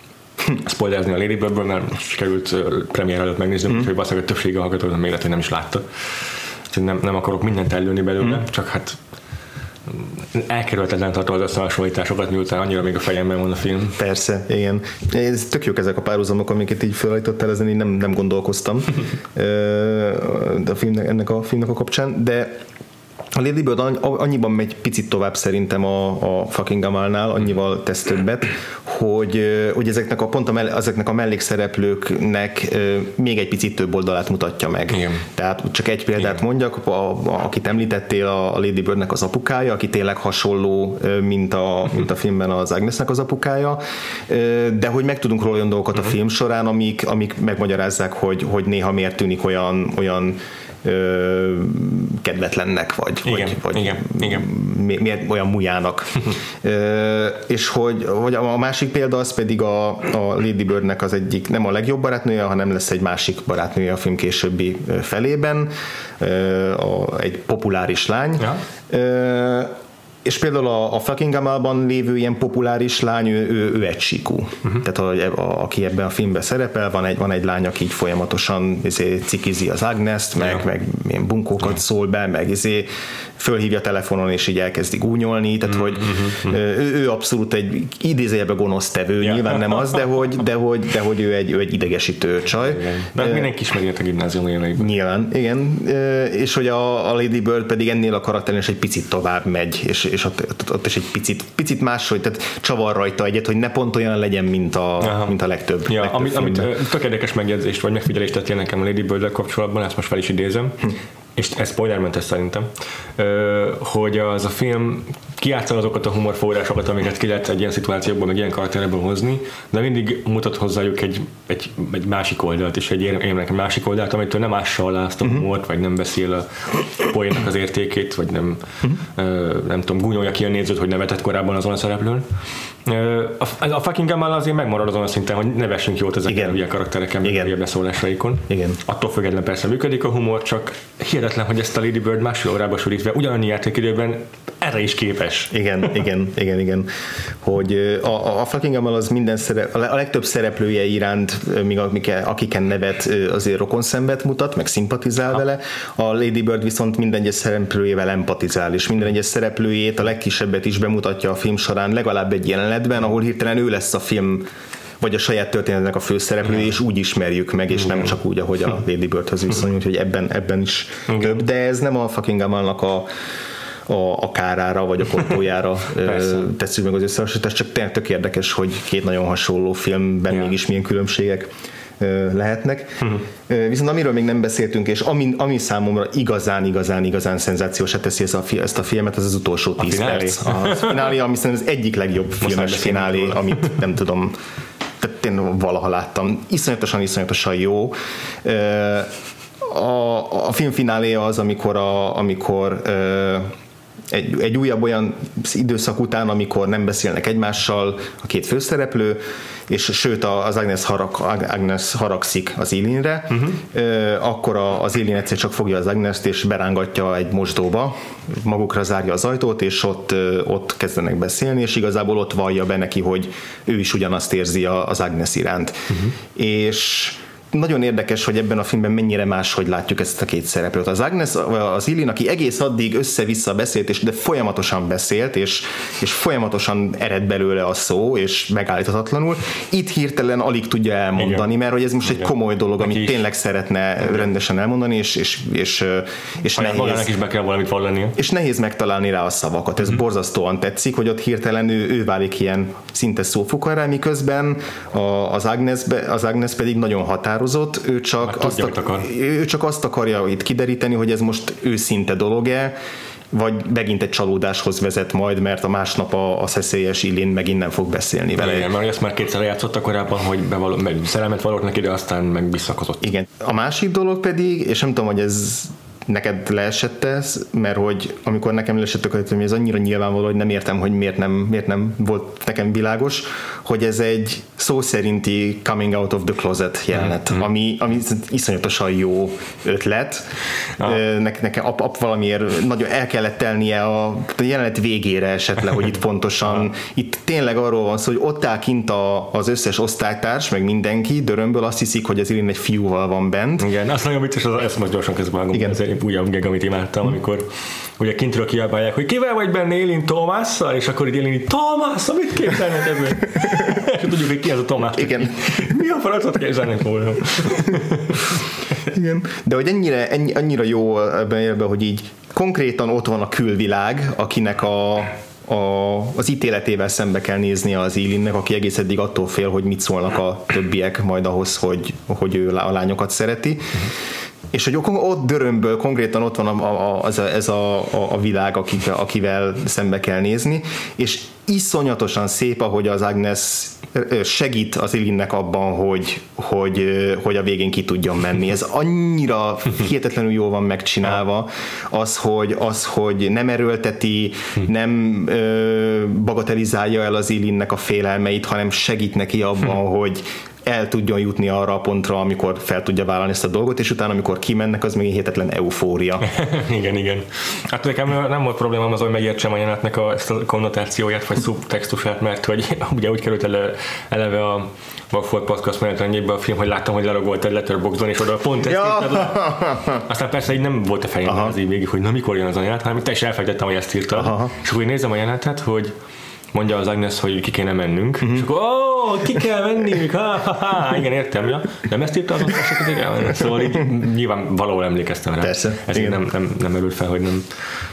spoilerezni a Lady Birdből, mert sikerült premier előtt megnézni, mm. úgyhogy valószínűleg a többsége a hallgatóknak még lehet, hogy nem is látta. Úgyhogy nem, nem akarok mindent előni belőle, mm. csak hát elkerülhetetlen tartom az összehasonlításokat, miután annyira még a fejemben van a film. Persze, igen. Ez tök jók ezek a párhuzamok, amiket így felállítottál, ezen így nem, nem gondolkoztam de a filmnek, ennek a filmnek a kapcsán, de a Lady Bird annyiban megy picit tovább szerintem a, a fucking Gamalnál, annyival tesz többet, hogy, hogy ezeknek a pont a, ezeknek a mellékszereplőknek még egy picit több oldalát mutatja meg. Igen. Tehát csak egy példát Igen. mondjak, a, a, akit említettél, a Lady Birdnek az apukája, aki tényleg hasonló, mint a, mint a filmben az Agnesnek az apukája, de hogy meg tudunk róla olyan dolgokat a mhm. film során, amik, amik megmagyarázzák, hogy, hogy néha miért tűnik olyan, olyan ö, kedvetlennek, vagy, igen, vagy, vagy igen, igen. Mi, miért olyan mujának. ö, és hogy, hogy a másik példa az pedig a, a Lady Birdnek az egyik, nem a legjobb barátnője, hanem lesz egy másik barátnője a film későbbi felében, ö, a, egy populáris lány. Ja. Ö, és például a, a Fucking Gamalban lévő ilyen populáris lány, ő, ő, ő egy sikú. Uh-huh. Tehát a, a, aki ebben a filmben szerepel, van egy, van egy lány, aki így folyamatosan izé, cikizi az Agnest, meg, ja. meg milyen bunkókat ja. szól be, meg izé, fölhívja telefonon, és így elkezdi gúnyolni, tehát uh-huh. hogy. Ő, ő abszolút egy idézőjelben gonosz tevő, ja. nyilván nem az, de hogy, de hogy, de hogy ő, egy, ő egy idegesítő csaj. De uh, mindenki ismeri a gimnázium éveiben. Nyilván, igen, és hogy a, a Lady Bird pedig ennél a karakterin is egy picit tovább megy, és, és ott, ott, ott is egy picit, picit máshogy, tehát csavar rajta egyet, hogy ne pont olyan legyen, mint a, mint a legtöbb. Ja, legtöbb amit, amit tök érdekes megjegyzést, vagy megfigyelést tettél nekem a Lady bird kapcsolatban, ezt most fel is idézem. Hm és ez spoilermentes szerintem, hogy az a film kiátsza azokat a humorforrásokat, amiket ki lehet egy ilyen szituációban, meg ilyen karaktereből hozni, de mindig mutat hozzájuk egy, egy, egy másik oldalt, és egy éremnek egy másik oldalt, amitől nem ássa alá azt a uh-huh. humort, vagy nem beszél a poénnak az értékét, vagy nem, uh-huh. nem tudom, gúnyolja ki a nézőt, hogy nevetett korábban azon a szereplőn. A, a fucking Gamal azért megmarad azon a szinten, hogy nevessünk jót ezeken a hülye karaktereken, meg a beszólásaikon. Igen. Attól függetlenül persze működik a humor, csak hihetetlen, hogy ezt a Lady Bird másfél órába sorítva ugyanannyi játékidőben erre is képes. Igen, igen, igen, igen. Hogy a, a fucking Gamal az minden szerep, a legtöbb szereplője iránt, míg akiken nevet azért rokon szembet mutat, meg szimpatizál ha. vele. A Lady Bird viszont minden egyes szereplőjével empatizál, és minden egyes szereplőjét, a legkisebbet is bemutatja a film során legalább egy jelenet jelenetben, ahol hirtelen ő lesz a film vagy a saját történetnek a főszereplő, és úgy ismerjük meg, és nem csak úgy, ahogy a Lady Birdhöz viszonyult, hogy ebben, ebben is több, de ez nem a fucking a a, a kárára vagy a kottójára tesszük meg az összehasonlítást, csak tényleg tök érdekes, hogy két nagyon hasonló filmben yeah. mégis milyen különbségek lehetnek. Uh-huh. Viszont amiről még nem beszéltünk, és ami, ami számomra igazán, igazán, igazán szenzációsat teszi ezt a, ezt a filmet, az az utolsó 10 perc. A finálé, ami szerintem az egyik legjobb filmes finálé, amit nem tudom, tehát én valaha láttam. Iszonyatosan, iszonyatosan jó. A, a film finálé az, amikor, a, amikor egy, egy újabb olyan időszak után, amikor nem beszélnek egymással a két főszereplő, és sőt az Agnes, harag, Agnes haragszik az Élinre, uh-huh. akkor az Élin egyszer csak fogja az Agnest és berángatja egy mosdóba, magukra zárja az ajtót, és ott, ott kezdenek beszélni, és igazából ott vallja be neki, hogy ő is ugyanazt érzi az Agnes iránt. Uh-huh. És nagyon érdekes, hogy ebben a filmben mennyire máshogy látjuk ezt a két szereplőt. Az Agnes, az Illin, aki egész addig össze-vissza beszélt, és de folyamatosan beszélt, és, és folyamatosan ered belőle a szó, és megállíthatatlanul. Itt hirtelen alig tudja elmondani, Igen. mert hogy ez most Igen. egy komoly dolog, amit tényleg szeretne Igen. rendesen elmondani, és, és, és, és nehéz. is be kell valamit vallani. És nehéz megtalálni rá a szavakat. Ez uh-huh. borzasztóan tetszik, hogy ott hirtelen ő, ő válik ilyen szinte szófokará, miközben az Agnes, az Agnes pedig nagyon határ határozott, ő csak, azt, akar. ő csak azt akarja itt kideríteni, hogy ez most őszinte dolog-e, vagy megint egy csalódáshoz vezet majd, mert a másnap a, a szeszélyes Illin megint nem fog beszélni vele. Igen, mert ezt már kétszer játszottak korábban, hogy bevaló, meg szerelmet valók neki, de aztán meg visszakozott. Igen. A másik dolog pedig, és nem tudom, hogy ez neked leesett ez, mert hogy amikor nekem leesett a hogy ez annyira nyilvánvaló, hogy nem értem, hogy miért nem, miért nem volt nekem világos, hogy ez egy szó szerinti coming out of the closet jelenet, mm-hmm. ami, ami iszonyatosan jó ötlet. Ah. Ne, nekem ap, ap valamiért nagyon el kellett telnie a, a jelenet végére esetleg, hogy itt pontosan, ah. itt tényleg arról van szó, hogy ott áll kint a, az összes osztálytárs, meg mindenki, dörömből azt hiszik, hogy az Irin egy fiúval van bent. Igen, azt nagyon vicces, az, ezt most gyorsan közben Igen. Ez egy újabb geg, amit imádtam, mm. amikor ugye kintről kiabálják, hogy kivel vagy benne Élin Tomásszal, és akkor így Élin, Tomász, mit képzelnek ebből? és tudjuk, hogy ki az a Tomás. Igen. Mi a francot képzelnek volna? Igen. De hogy ennyire, ennyi, annyira jó ebben élben, hogy így konkrétan ott van a külvilág, akinek a, a, az ítéletével szembe kell nézni az Élinnek, aki egész eddig attól fél, hogy mit szólnak a többiek majd ahhoz, hogy, hogy ő a lányokat szereti. Uh-huh és hogy ott dörömből konkrétan ott van a, a, a, ez a, a, a világ, akik, akivel szembe kell nézni, és iszonyatosan szép, ahogy az Agnes segít az Ilinnek abban, hogy, hogy, hogy a végén ki tudjon menni. Ez annyira hihetetlenül jól van megcsinálva, az, hogy, az, hogy nem erőlteti, nem ö, bagatelizálja el az Ilinnek a félelmeit, hanem segít neki abban, hogy el tudjon jutni arra a pontra, amikor fel tudja vállalni ezt a dolgot, és utána, amikor kimennek, az még hihetetlen eufória. igen, igen. Hát nekem nem volt problémám az, hogy megértsem a jelenetnek a, ezt a konnotációját, vagy szubtextusát, mert hogy ugye úgy került ele, eleve a Vagfolt podcast menetrendjébe a film, hogy láttam, hogy leragolt egy letterboxon, és oda pont ezt ja. Aztán persze így nem volt a fejemben az így végig, hogy na mikor jön az a jelenet, hanem te is elfejtettem, hogy ezt írta. Aha. És akkor nézem a jelenetet, hogy mondja az Agnes, hogy ki kéne mennünk, uh-huh. és akkor ó, ki kell mennünk, ha, ha, ha. igen, értem, ja. Nem ezt írta azon, hogy kell Szóval így nyilván valahol emlékeztem rá. Persze. Ez igen. nem, nem, nem merült fel, hogy nem.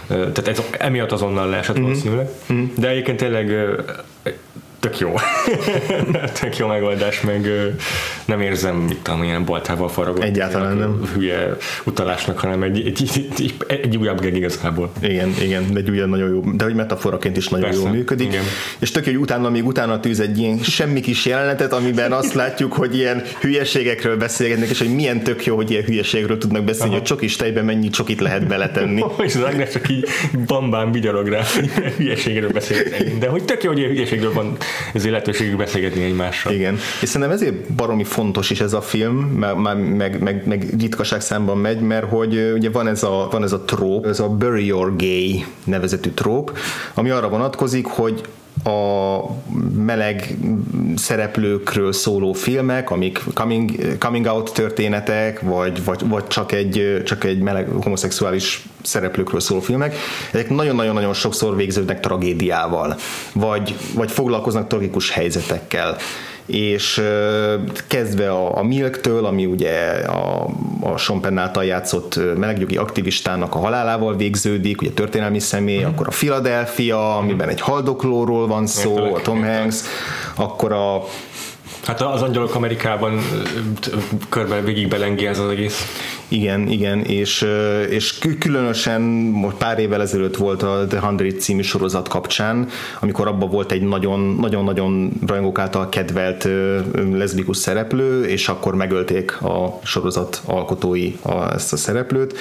Tehát ez emiatt azonnal leesett uh-huh. valószínűleg. Uh-huh. De egyébként tényleg tök jó. tök jó megoldás, meg nem érzem, mit tudom, ilyen boltával faragott. Egyáltalán nem. Hülye utalásnak, hanem egy, egy, egy, egy, egy újabb geg igazából. Igen, igen, de egy ugyan nagyon jó, de hogy metaforaként is nagyon Persze, jól működik. Igen. És tök jó, hogy utána még utána tűz egy ilyen semmi kis jelenetet, amiben azt látjuk, hogy ilyen hülyeségekről beszélgetnek, és hogy milyen tök jó, hogy ilyen hülyeségről tudnak beszélni, Aha. hogy csokis tejben mennyi csokit lehet beletenni. és az Agnes csak így bambán vigyarog rá, hülyeségről beszélgetni. De hogy tök jó, hogy ilyen hülyeségről van ez lehetőségük beszélgetni egymással. Igen, és szerintem ezért baromi fontos is ez a film, meg, meg, meg, meg ritkaság számban megy, mert hogy ugye van ez a, van ez a tróp, ez a Bury Your Gay nevezetű tróp, ami arra vonatkozik, hogy a meleg szereplőkről szóló filmek, amik coming, coming out történetek, vagy, vagy, vagy csak, egy, csak egy meleg homoszexuális szereplőkről szóló filmek, ezek nagyon-nagyon-nagyon sokszor végződnek tragédiával, vagy, vagy foglalkoznak tragikus helyzetekkel és kezdve a, a Milktől, ami ugye a, a Sean Penn által játszott melegjogi aktivistának a halálával végződik, ugye történelmi személy, mm. akkor a Philadelphia, amiben egy haldoklóról van szó, a Tom Hanks, akkor a Hát az Angyalok Amerikában körbe végig belengi ez az egész. Igen, igen, és, és különösen pár évvel ezelőtt volt a The Hundred című sorozat kapcsán, amikor abban volt egy nagyon-nagyon rajongók által kedvelt leszbikus szereplő, és akkor megölték a sorozat alkotói a, ezt a szereplőt,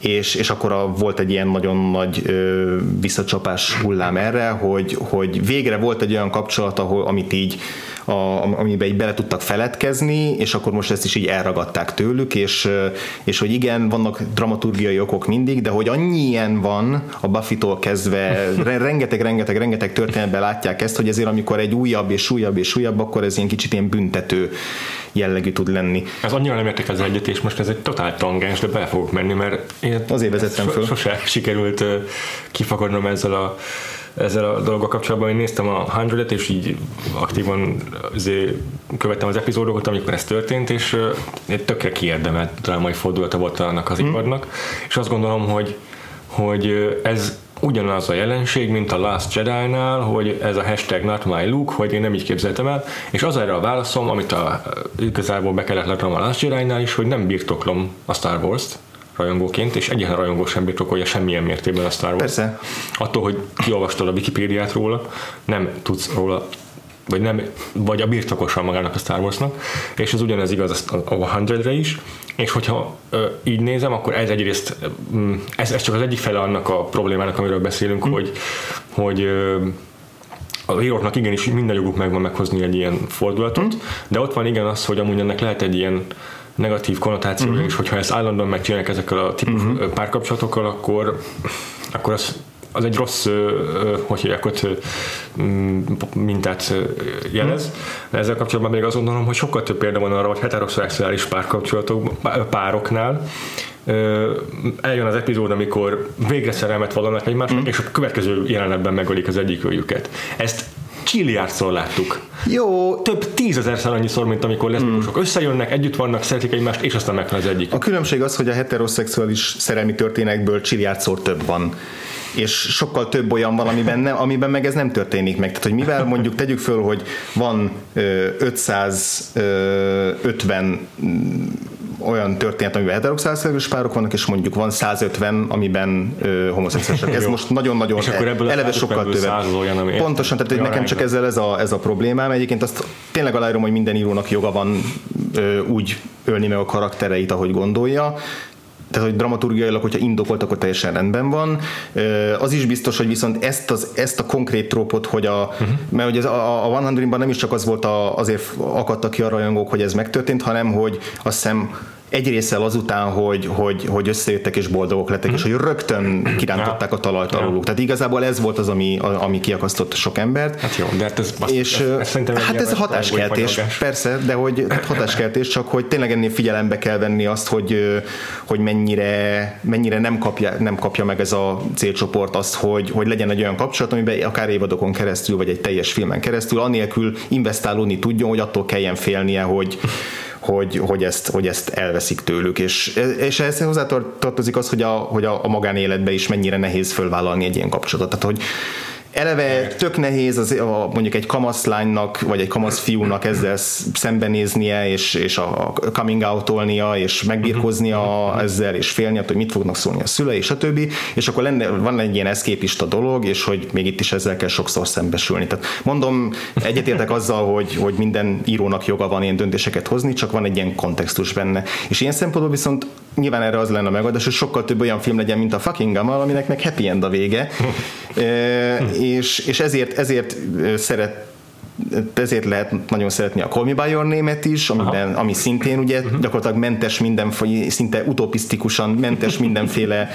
és, és akkor a, volt egy ilyen nagyon nagy ö, visszacsapás hullám erre, hogy, hogy végre volt egy olyan kapcsolat, ahol, amit így a, amiben így bele tudtak feledkezni, és akkor most ezt is így elragadták tőlük, és, és hogy igen, vannak dramaturgiai okok mindig, de hogy annyi ilyen van a Buffy-tól kezdve, rengeteg, rengeteg, rengeteg történetben látják ezt, hogy ezért amikor egy újabb és újabb és újabb, akkor ez ilyen kicsit ilyen büntető jellegű tud lenni. Ez annyira nem értek az egyet, és most ez egy totál tangens, de bele fogok menni, mert én azért vezettem föl. Sose sikerült kifakodnom ezzel a ezzel a dologgal kapcsolatban én néztem a 100 és így aktívan azért követtem az epizódokat, amikor ez történt, és egy tökre kiérdemelt drámai fordulata volt annak az mm. és azt gondolom, hogy, hogy ez ugyanaz a jelenség, mint a Last Jedi-nál, hogy ez a hashtag not my look, hogy én nem így képzeltem el, és az erre a válaszom, amit a, igazából be kellett látnom a Last Jedi-nál is, hogy nem birtoklom a Star Wars-t, rajongóként, és egyetlen rajongó sem birtokolja semmilyen mértékben a Star Wars. Persze. Attól, hogy kiolvastad a Wikipédiát róla, nem tudsz róla vagy, nem, vagy a birtokosan magának a Star Warsnak, és ez ugyanez igaz a 100-re is, és hogyha ö, így nézem, akkor ez egyrészt, ez, ez csak az egyik fele annak a problémának, amiről beszélünk, mm. hogy, hogy ö, a íróknak igenis minden joguk megvan meghozni egy ilyen fordulatot, mm. de ott van igen az, hogy amúgy ennek lehet egy ilyen negatív konnotációja uh-huh. is, hogyha ezt állandóan megcsinálják ezekkel a típus uh-huh. párkapcsolatokkal, akkor, akkor az, az egy rossz, hogy hívják ott, mintát jelez. Uh-huh. Ezzel kapcsolatban még azt gondolom, hogy sokkal több példa van arra, hogy heteroszexuális párkapcsolatok, pároknál eljön az epizód, amikor végre szerelmet vallanak egymásnak, mm. és a következő jelenetben megölik az egyik őjüket. Ezt csiliárdszor láttuk. Jó. Több tízezerszer annyiszor, mint amikor leszbikusok mm. összejönnek, együtt vannak, szeretik egymást, és aztán meghal az egyik. A különbség az, hogy a heteroszexuális szerelmi történekből csiliárdszor több van és sokkal több olyan van, amiben, nem, amiben meg ez nem történik meg. Tehát, hogy mivel mondjuk tegyük föl, hogy van 550 olyan történet, amiben heteroszexuális párok vannak, és mondjuk van 150, amiben ö, homoszexuálisok. Ez most nagyon-nagyon és akkor ebből eleve sokkal több. Olyan, Pontosan, tehát nekem csak ezzel ez a, ez a problémám. Egyébként azt tényleg aláírom, hogy minden írónak joga van ö, úgy ölni meg a karaktereit, ahogy gondolja, tehát hogy dramaturgiailag, hogyha indokolt, akkor teljesen rendben van. Az is biztos, hogy viszont ezt, az, ezt a konkrét trópot, hogy a, uh-huh. mert ugye a, a 100-ban nem is csak az volt a, azért akadtak ki a rajongók, hogy ez megtörtént, hanem hogy azt hiszem egy részsel azután, hogy, hogy, hogy összejöttek és boldogok lettek, és hogy rögtön kirántották a talajt aluluk. Tehát igazából ez volt az, ami, ami kiakasztott sok embert. Hát jó, de hát ez, azt, és, ez, ez hát ez hatáskeltés, persze, de hogy hatáskeltés, csak hogy tényleg ennél figyelembe kell venni azt, hogy, hogy mennyire, mennyire nem, kapja, nem kapja meg ez a célcsoport azt, hogy, hogy legyen egy olyan kapcsolat, amiben akár évadokon keresztül, vagy egy teljes filmen keresztül, anélkül investálódni tudjon, hogy attól kelljen félnie, hogy hogy, hogy, ezt, hogy ezt elveszik tőlük, és, és ehhez hozzá tartozik az, hogy a, hogy a, a magánéletbe is mennyire nehéz fölvállalni egy ilyen kapcsolatot. Tehát, hogy eleve tök nehéz az, a, mondjuk egy kamaszlánynak, vagy egy kamasz fiúnak ezzel szembenéznie, és, és a coming out-olnia, és megbirkoznia uh-huh. ezzel, és félni, hogy mit fognak szólni a szülei, stb. És akkor lenne, van egy ilyen eszképista dolog, és hogy még itt is ezzel kell sokszor szembesülni. Tehát mondom, egyetértek azzal, hogy, hogy minden írónak joga van ilyen döntéseket hozni, csak van egy ilyen kontextus benne. És ilyen szempontból viszont nyilván erre az lenne a megoldás, hogy sokkal több olyan film legyen, mint a Fucking Gamal, aminek meg happy end a vége. e, és, és ezért, ezért szeret ezért lehet nagyon szeretni a Call Me By Your Name-et is, amiben, ami szintén ugye uh-huh. gyakorlatilag mentes minden, szinte utopisztikusan mentes mindenféle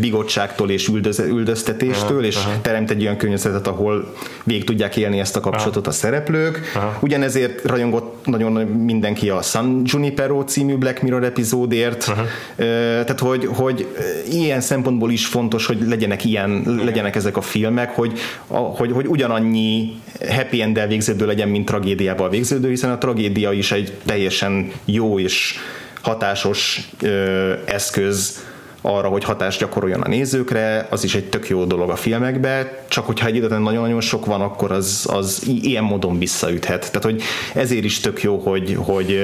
bigotságtól és üldöz, üldöztetéstől, és teremt egy olyan környezetet, ahol végig tudják élni ezt a kapcsolatot a szereplők. Uh-huh. Ugyanezért rajongott nagyon mindenki a San Junipero című Black Mirror epizódért, uh-huh. tehát hogy, hogy ilyen szempontból is fontos, hogy legyenek ilyen, legyenek ezek a filmek, hogy, hogy, hogy ugyanannyi happy end végződő legyen, mint tragédiával végződő, hiszen a tragédia is egy teljesen jó és hatásos ö, eszköz arra, hogy hatást gyakoroljon a nézőkre, az is egy tök jó dolog a filmekbe, csak hogyha egy időben nagyon-nagyon sok van, akkor az, az ilyen módon visszaüthet. Tehát, hogy ezért is tök jó, hogy, hogy,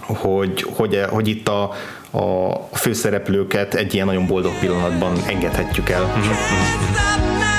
hogy, hogy, hogy itt a, a főszereplőket egy ilyen nagyon boldog pillanatban engedhetjük el. Mm-hmm.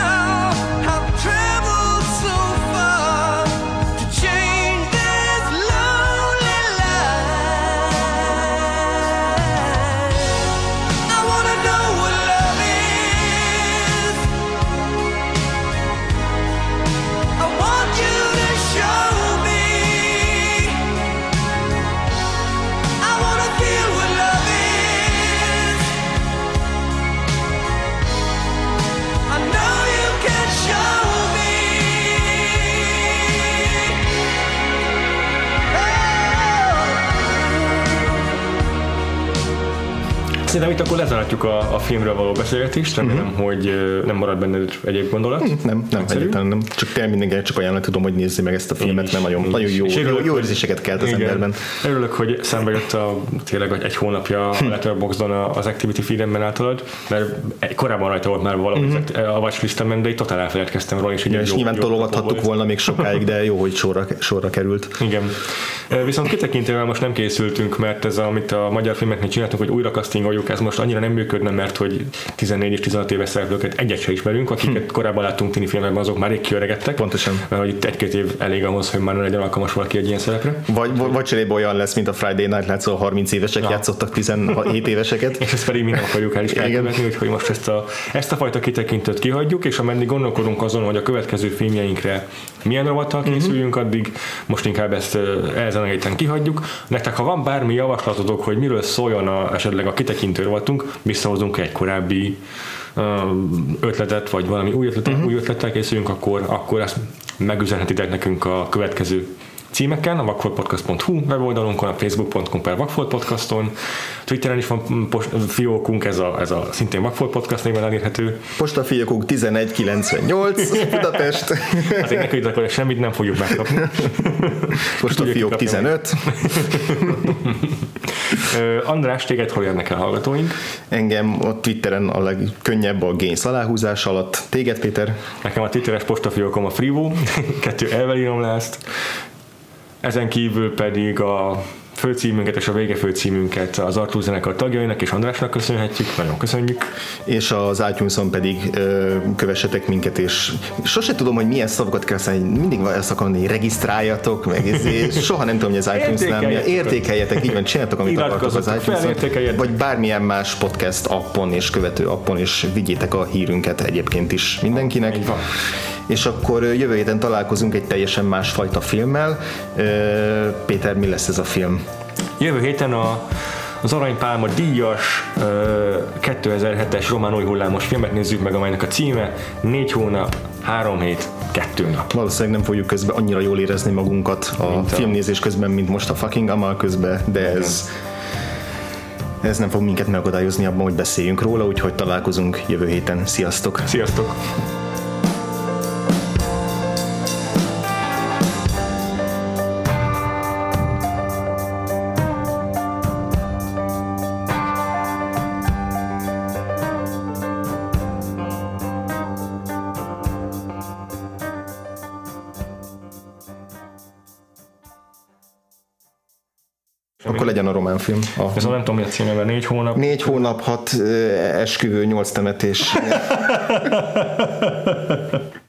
Szerintem itt akkor lezárhatjuk a, a filmről való beszélgetést, remélem, uh-huh. hogy nem marad benne egyéb gondolat. Nem, nem, nem egyáltalán nem. Csak tényleg mindenkinek csak ajánlani tudom, hogy nézzi meg ezt a filmet, mert nagyon, nagyon jó, örülök, jó, érzéseket kelt az igen. emberben. Örülök, hogy szembe jött a, tényleg egy hónapja a hm. Letterboxdon az Activity Feedemben általad, mert korábban rajta volt már valami uh-huh. a watchlistemben, de itt totál elfelejtkeztem róla. És, igen, és jó, nyilván tologathattuk volna még sokáig, de jó, hogy sorra, sorra került. Igen. Viszont kitekintővel most nem készültünk, mert ez, amit a magyar filmeknél csináltunk, hogy újra castingoljuk, ez most annyira nem működne, mert hogy 14 és 16 éves szereplőket egyet se ismerünk, akiket hm. korábban láttunk tini filmekben, azok már rég kiöregettek. Pontosan. Mert hogy itt egy-két év elég ahhoz, hogy már ne legyen alkalmas valaki egy ilyen szerepre. Vagy, vagy cserébe olyan lesz, mint a Friday Night Lights, 30 évesek ja. játszottak 17 éveseket. és ezt pedig mi nem akarjuk el is elkövetni, úgyhogy most ezt a, ezt a fajta kitekintőt kihagyjuk, és ameddig gondolkodunk azon, hogy a következő filmjeinkre milyen rovattal mhm. készüljünk, uh-huh. addig most inkább ezt ezen a héten kihagyjuk. Nektek, ha van bármi javaslatotok, hogy miről szóljon a, esetleg a kitekintő rovatunk, visszahozunk egy korábbi ötletet, vagy valami új ötletet, uh-huh. új ötlettel készülünk, akkor, akkor ezt megüzenhetitek nekünk a következő címeken, a vakfoltpodcast.hu weboldalunkon, a facebook.com per vakfoltpodcaston, Twitteren is van post, fiókunk, ez a, ez a szintén Vakfolt Podcast néven elérhető. Postafiókunk 1198 Budapest. Azért nekünk akkor semmit nem fogjuk megkapni. Postafiók 15. András, téged hol jönnek el hallgatóink? Engem a Twitteren a legkönnyebb a Gains aláhúzás alatt. Téged, Péter? Nekem a Twitteres postafiókom a Frivo, kettő elvelírom lesz. Ezen kívül pedig a főcímünket és a vége főcímünket az Artúr zenekar tagjainak és Andrásnak köszönhetjük, nagyon köszönjük. És az itunes pedig ö, kövessetek minket, és sose tudom, hogy milyen szavakat kell szállni, mindig ezt akarom mondani, regisztráljatok, meg ezért, soha nem tudom, hogy az itunes nem értékeljetek, így van, csináltok, amit akartok az itunes vagy bármilyen más podcast appon és követő appon, és vigyétek a hírünket egyébként is mindenkinek. És akkor jövő héten találkozunk egy teljesen másfajta filmmel. Péter, mi lesz ez a film? Jövő héten a az Aranypálma díjas 2007-es román új hullámos filmet nézzük meg, amelynek a címe négy hónap, három hét, kettő nap. Valószínűleg nem fogjuk közben annyira jól érezni magunkat a mint filmnézés közben, mint most a fucking Amal közben, de ez ez nem fog minket megadályozni abban, hogy beszéljünk róla, úgyhogy találkozunk jövő héten. Sziasztok! Sziasztok! Film. A... Ez nem tudom, mi a címe, négy hónap. Négy hónap, hat esküvő, nyolc temetés.